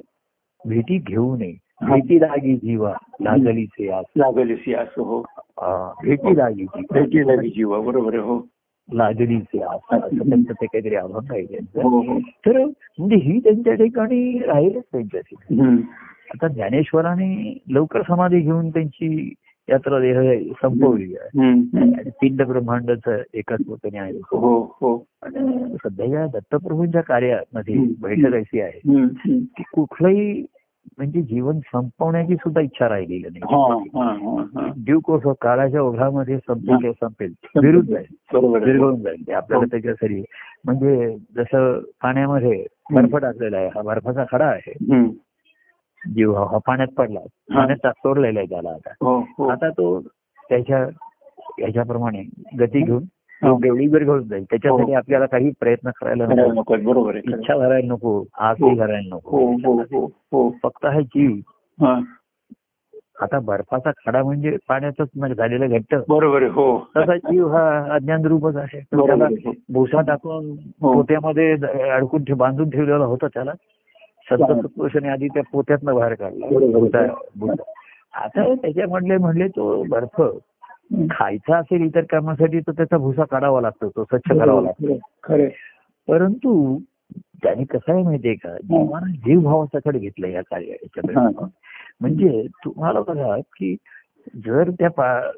भेटी घेऊ नये. भेटी लागी जीवा लागली से असं लागली सी असं हो. भेटी लागी जीवा. भेटी लागली जीवा बरोबर हो. असं त्यांचं ते काहीतरी अभंग आहे त्यांचं हो हो. तर म्हणजे ही त्यांच्या ठिकाणी राहीलच त्यांच्या ठिकाणी. आता ज्ञानेश्वराने लवकर समाधी घेऊन त्यांची यात्रा देह संपवली आहे. पिंड ब्रह्मांडाचं एकत्व त्यांनी आहे. हो हो. आणि सध्या या दत्तप्रभूंच्या कार्यामध्ये. बैठक अशी आहे. की कुठलंही म्हणजे जीवन संपवण्याची सुद्धा इच्छा राहिलेली नाही. हा हा हा हा. ड्यूक ऑफ काळाच्या ओघामध्ये संपेल संपेल. विरुद्ध आहे. विरघळून जाईल. ते आपल्याला हो. त्याच्यासाठी. म्हणजे जसं पाण्यामध्ये बर्फ टाकलेला आहे. हा बर्फाचा खडा आहे. जीव हा पाण्यात पडला. पाण्यात सोडलेला आहे त्याला आता. हो हो. आता तो त्याच्या याच्याप्रमाणे गती घेऊन हो. एवढी विरघळून जाईल त्याच्यासाठी आपल्याला काही प्रयत्न करायला करायला नको नको आहे, बरोबर आहे. इच्छा धरायला नको धरायला हो. नको. हो हो हो फक्त हा जीव हा. आता बर्फाचा खडा म्हणजे पाण्यातच म्हणजे झालेला घट्ट. बरोबर आहे हो. तसा जीव हा अज्ञान रूपच आहे. त्याला आहे, हो. भुसा टाकून हो. पोत्यामध्ये अडकून बांधून ठेवलेला होता त्याला. संत. सत्पुरुषाने आधी त्या पोत्यातनं बाहेर काढला. आता त्याच्यामधले म्हणले तो बर्फ खायचा असेल इतर कामासाठी तर त्याचा भुसा काढावा लागतो तो स्वच्छ करावा लागतो. खरे परंतु त्याने कसं आहे माहितीये का जीवाला जीव भावाच्याकडे घेतलं या कार्याच्या हा. म्हणजे तुम्हाला बघा की जर त्या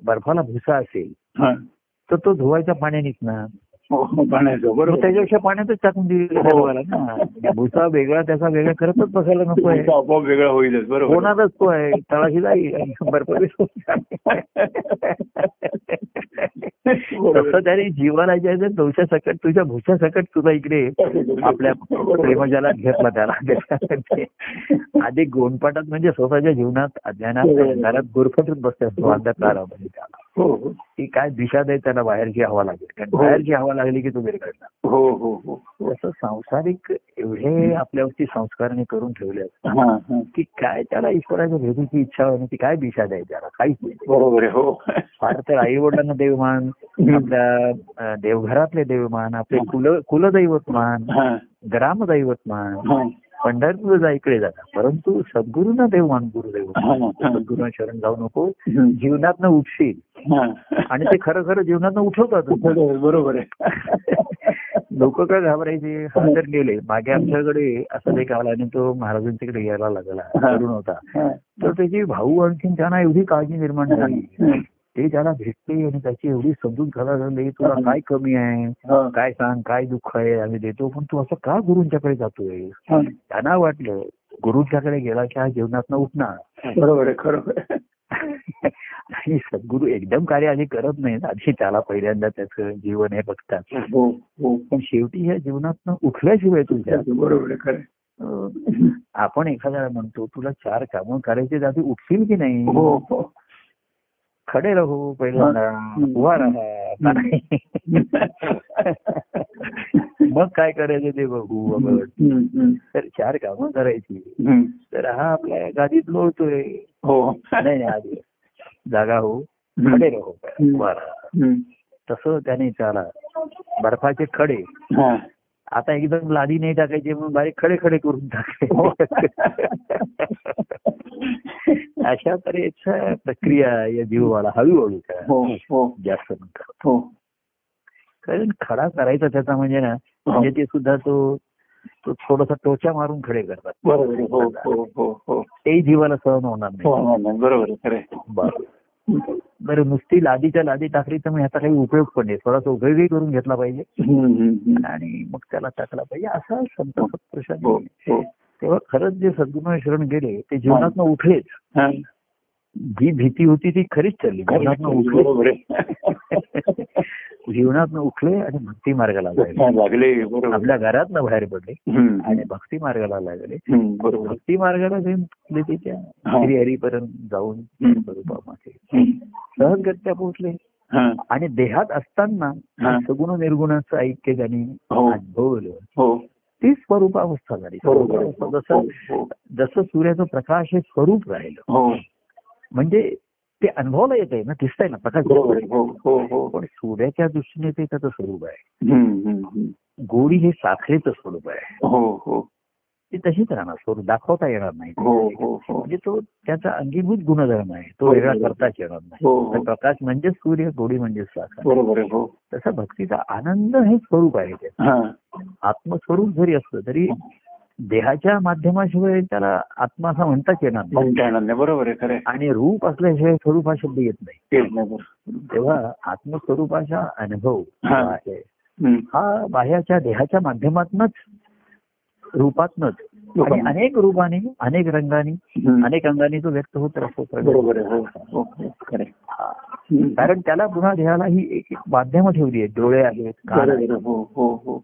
बर्फाला भुसा असेल हा. तर तो धुवायच्या पाण्यानेच ना पाण्याचं मग बरोबर. त्याच्यापेक्षा पाण्यातच टाकून दिलं हो. ना. म्हणजे भुसा वेगळा त्याचा वेगळा करतच बसायला नको आहे. आपोआप वेगळा होईलच बरोबर. होणारच तो आहे तळाशी जाईल आणि बर्फ [laughs] तसं त्याने जीवाला जे आहे ते दोषा सकट तुझ्या भुसा सकट तुला इकडे आपल्या प्रेमजालात घेतला त्याला. [laughs] अधिक गोंडपाटात म्हणजे स्वतःच्या जीवनात अज्ञानात घरात गुरफटून बसतात तो अंधकारामध्ये त्याला. हो. हो ती काय दिशा दे त्याला बाहेरची हवा लागेल. कारण हो. बाहेरची हवा लागली की तो बिरघडणार हो हो हो हो. तसं सांसारिक एवढे आपल्यावरती संस्काराने करून ठेवले हा की काय त्याला ईश्वराच्या भेटीची इच्छा होती ती काय दिशा द्यायची त्याला? काहीच नाही. बरोबर हो. फार तर आई वडिलांना देवमान आपल्या देवघरातले देवमान आपले कुल कुलदैवत मान ग्रामदैवत मान पंढरपूर जा इकडे जातात परंतु सद्गुरूंना देवमान गुरुदेव हा, हा. सद्गुरूंना शरण जाऊ नको. जीवनातनं उठशील हा. आणि ते खरं खरं जीवनातनं उठवतात बरोबर आहे लोक काय घाबरायचे हा तर गेले मागे आमच्याकडे असं एक आला आणि तो महाराजांच्याकडे यायला लागला. तरुण होता. तर त्याची भाऊ आणखीन त्यांना एवढी काळजी निर्माण झाली. ते त्याला भेटले आणि त्याची एवढी समजून घाला लागली तुला काय कमी आहे? हा. काय सांग? काय दुःख आहे? आम्ही देतो. पण तू असं का गुरुंच्याकडे जातोय? हा. त्यांना वाटलं गुरुंच्याकडे गेला की हा जीवनात उठणार. बरोबर आहे खरोखर. आणि सद्गुरू एकदम कार्य आधी करत नाहीत आधी त्याला पहिल्यांदा त्याचं जीवन हे बघतात. हो हो पण शेवटी ह्या जीवनात उठल्याशिवाय तुझ्या बरोबर आहे. अं, आपण एखाद्याला म्हणतो तुला चार कामं करायचे आधी उठशील की नाही? हो हो. खडे राहू पहिल्यांदा. उभा राहा? मग काय करायचं ते बघू तर चार कामं करायची. तर हा आपल्या गादीत लोळतोय. हो. नाही नाही आधी. जागा हो खडे राहू. उभा राहा. तसं त्याने चाला. बर्फाचे खडे. आता एकदम लादी नाही टाकायचे म्हणून बारीक खडे खडे करून हो. टाकले अशा तऱ्हेच्या प्रक्रिया या जीवाला हळूहळू हो हो. जास्त म्हणतात हो. कारण खडा करायचा त्याचा म्हणजे ना म्हणजे ते सुद्धा तो तो थोडासा टोचा मारून खडे करतात. बरोबर. हो हो हो हो. ते जीवाला सहन होणार हो नाही हो, बरोबर. बरं. नुसती लादीच्या लादी टाकली तर मग ह्याचा काही उपयोग पण नाही थोडासा उपयोगही करून घेतला पाहिजे. आणि मग त्याला टाकला पाहिजे असा संत हो सत्पुरुषांनी हो तेव्हा खरंच जे सद्गुण शरण गेले ते जीवनातनं उठलेच हा. जी भीती होती ती खरीच चालली. जीवनातनं उठले. [laughs] जीवनातनं उठले आणि भक्ती मार्गाला लागले. हा, आपल्या घरातनं बाहेर पडले आणि भक्ती मार्गाला लागले. भक्ती मार्गाला जाऊन पोचले ते त्या हा. श्रीहरीपर्यंत जाऊन. स्वरूपामध्ये. सहजगत्या पोहोचले. हा, आणि देहात असताना हा. सगुण निर्गुणाचं ऐक्य त्यांनी हो. अनुभवलं हो. ती स्वरूपावस्था झाली. स्वरूपावस्था जसं हो, जसं सूर्याचं प्रकाश हे स्वरूप राहिलं हो. म्हणजे ते अनुभवाला येत आहे ना दिसतंय ना प्रकाश आहे. हो हो हो. पण सूर्याच्या दृष्टीने ते त्याचं स्वरूप आहे. गोडी हे साखरेचं स्वरूप आहे. ती तशीच राहणार स्वरूप दाखवता येणार नाही. हो हो हो. म्हणजे तो त्याचा अंगीभूत गुणधर्म आहे. तो वेगळा. करताच येणार नाही. तर प्रकाश म्हणजेच सूर्य गोडी म्हणजेच साखर. आहे तसा भक्तीचा आनंद हे स्वरूप आहे ते हा. आत्मस्वरूप जरी असलं तरी देहाच्या माध्यमाशिवाय त्याला आत्मा असा म्हणताच येणार नाही बरोबर आहे खरं. आणि रूप असल्याशिवाय स्वरूप हा शब्द येत नाही. तेव्हा आत्मस्वरूपाचा अनुभव हा. आहे. हा बाह्याच्या देहाच्या माध्यमातनच रूपातनच आणि. अनेक रूपाने अनेक रंगाने. अनेक अंगाने तो व्यक्त होत राहतो बरोबर आहे आहे. कारण त्याला पुन्हा देहाला ही एक माध्यम ठेवली आहेत डोळे आहेत कान आहेत. आहे. हो हो हो.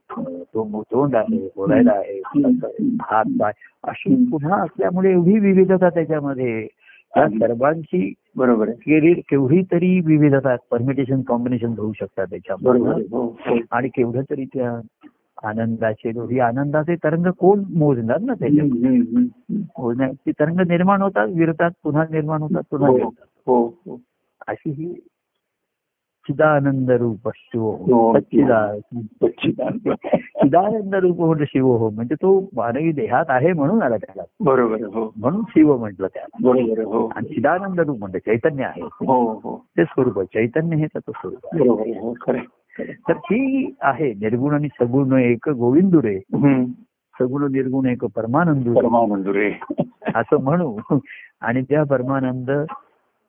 तो तोंड आहे बोलायला आहे. हात पाय अशी पुन्हा असल्यामुळे एवढी विविधता त्याच्यामध्ये त्या सर्वांची बरोबर आहे. केवढी तरी विविधता परमिटेशन कॉम्बिनेशन होऊ शकतात त्याच्यामध्ये. आहे. हो आणि केवढं तरी त्या आनंदाचे दोन्ही आनंदाचे तरंग कोण मोजणार ना त्याच्यात? हम्म, हम्म, हम्म. मोजण्या ती तरंग निर्माण होतात विरतात पुन्हा निर्माण होतात पुन्हा विरतात. अशी ही चिदानंद रूप शिव. हो. चिदानंद. रूप म्हणजे शिव हो. म्हणजे तो मानवी देहात आहे म्हणून आला त्याला. बरोबर हो. म्हणून शिव म्हटलं त्याला. बरोबर हो. आणि चिदानंद रूप म्हणजे चैतन्य आहे. हो हो. ते स्वरूप चैतन्य हे त्याचं स्वरूप आहे. हो. तर ही आहे निर्गुण आणि सगुण एक गोविंदुरे. हम्म. सगुण निर्गुण एक परमानंद रे असं म्हणू. आणि त्या परमानंद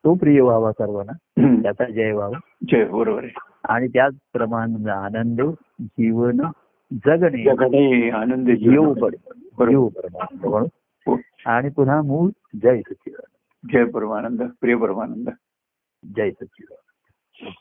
तो प्रिय व्हावा सर्वांना. त्याचा जय व्हावा. जय बरोबर आहे. आणि त्याचप्रमाणे आनंद जीवन जगणे. जगाने आनंद जीव बरोबर. म्हणून हो. आणि पुन्हा मूळ जय सच्चिदानंद जय परमानंद प्रिय परमानंद. जय सच्चिदानंद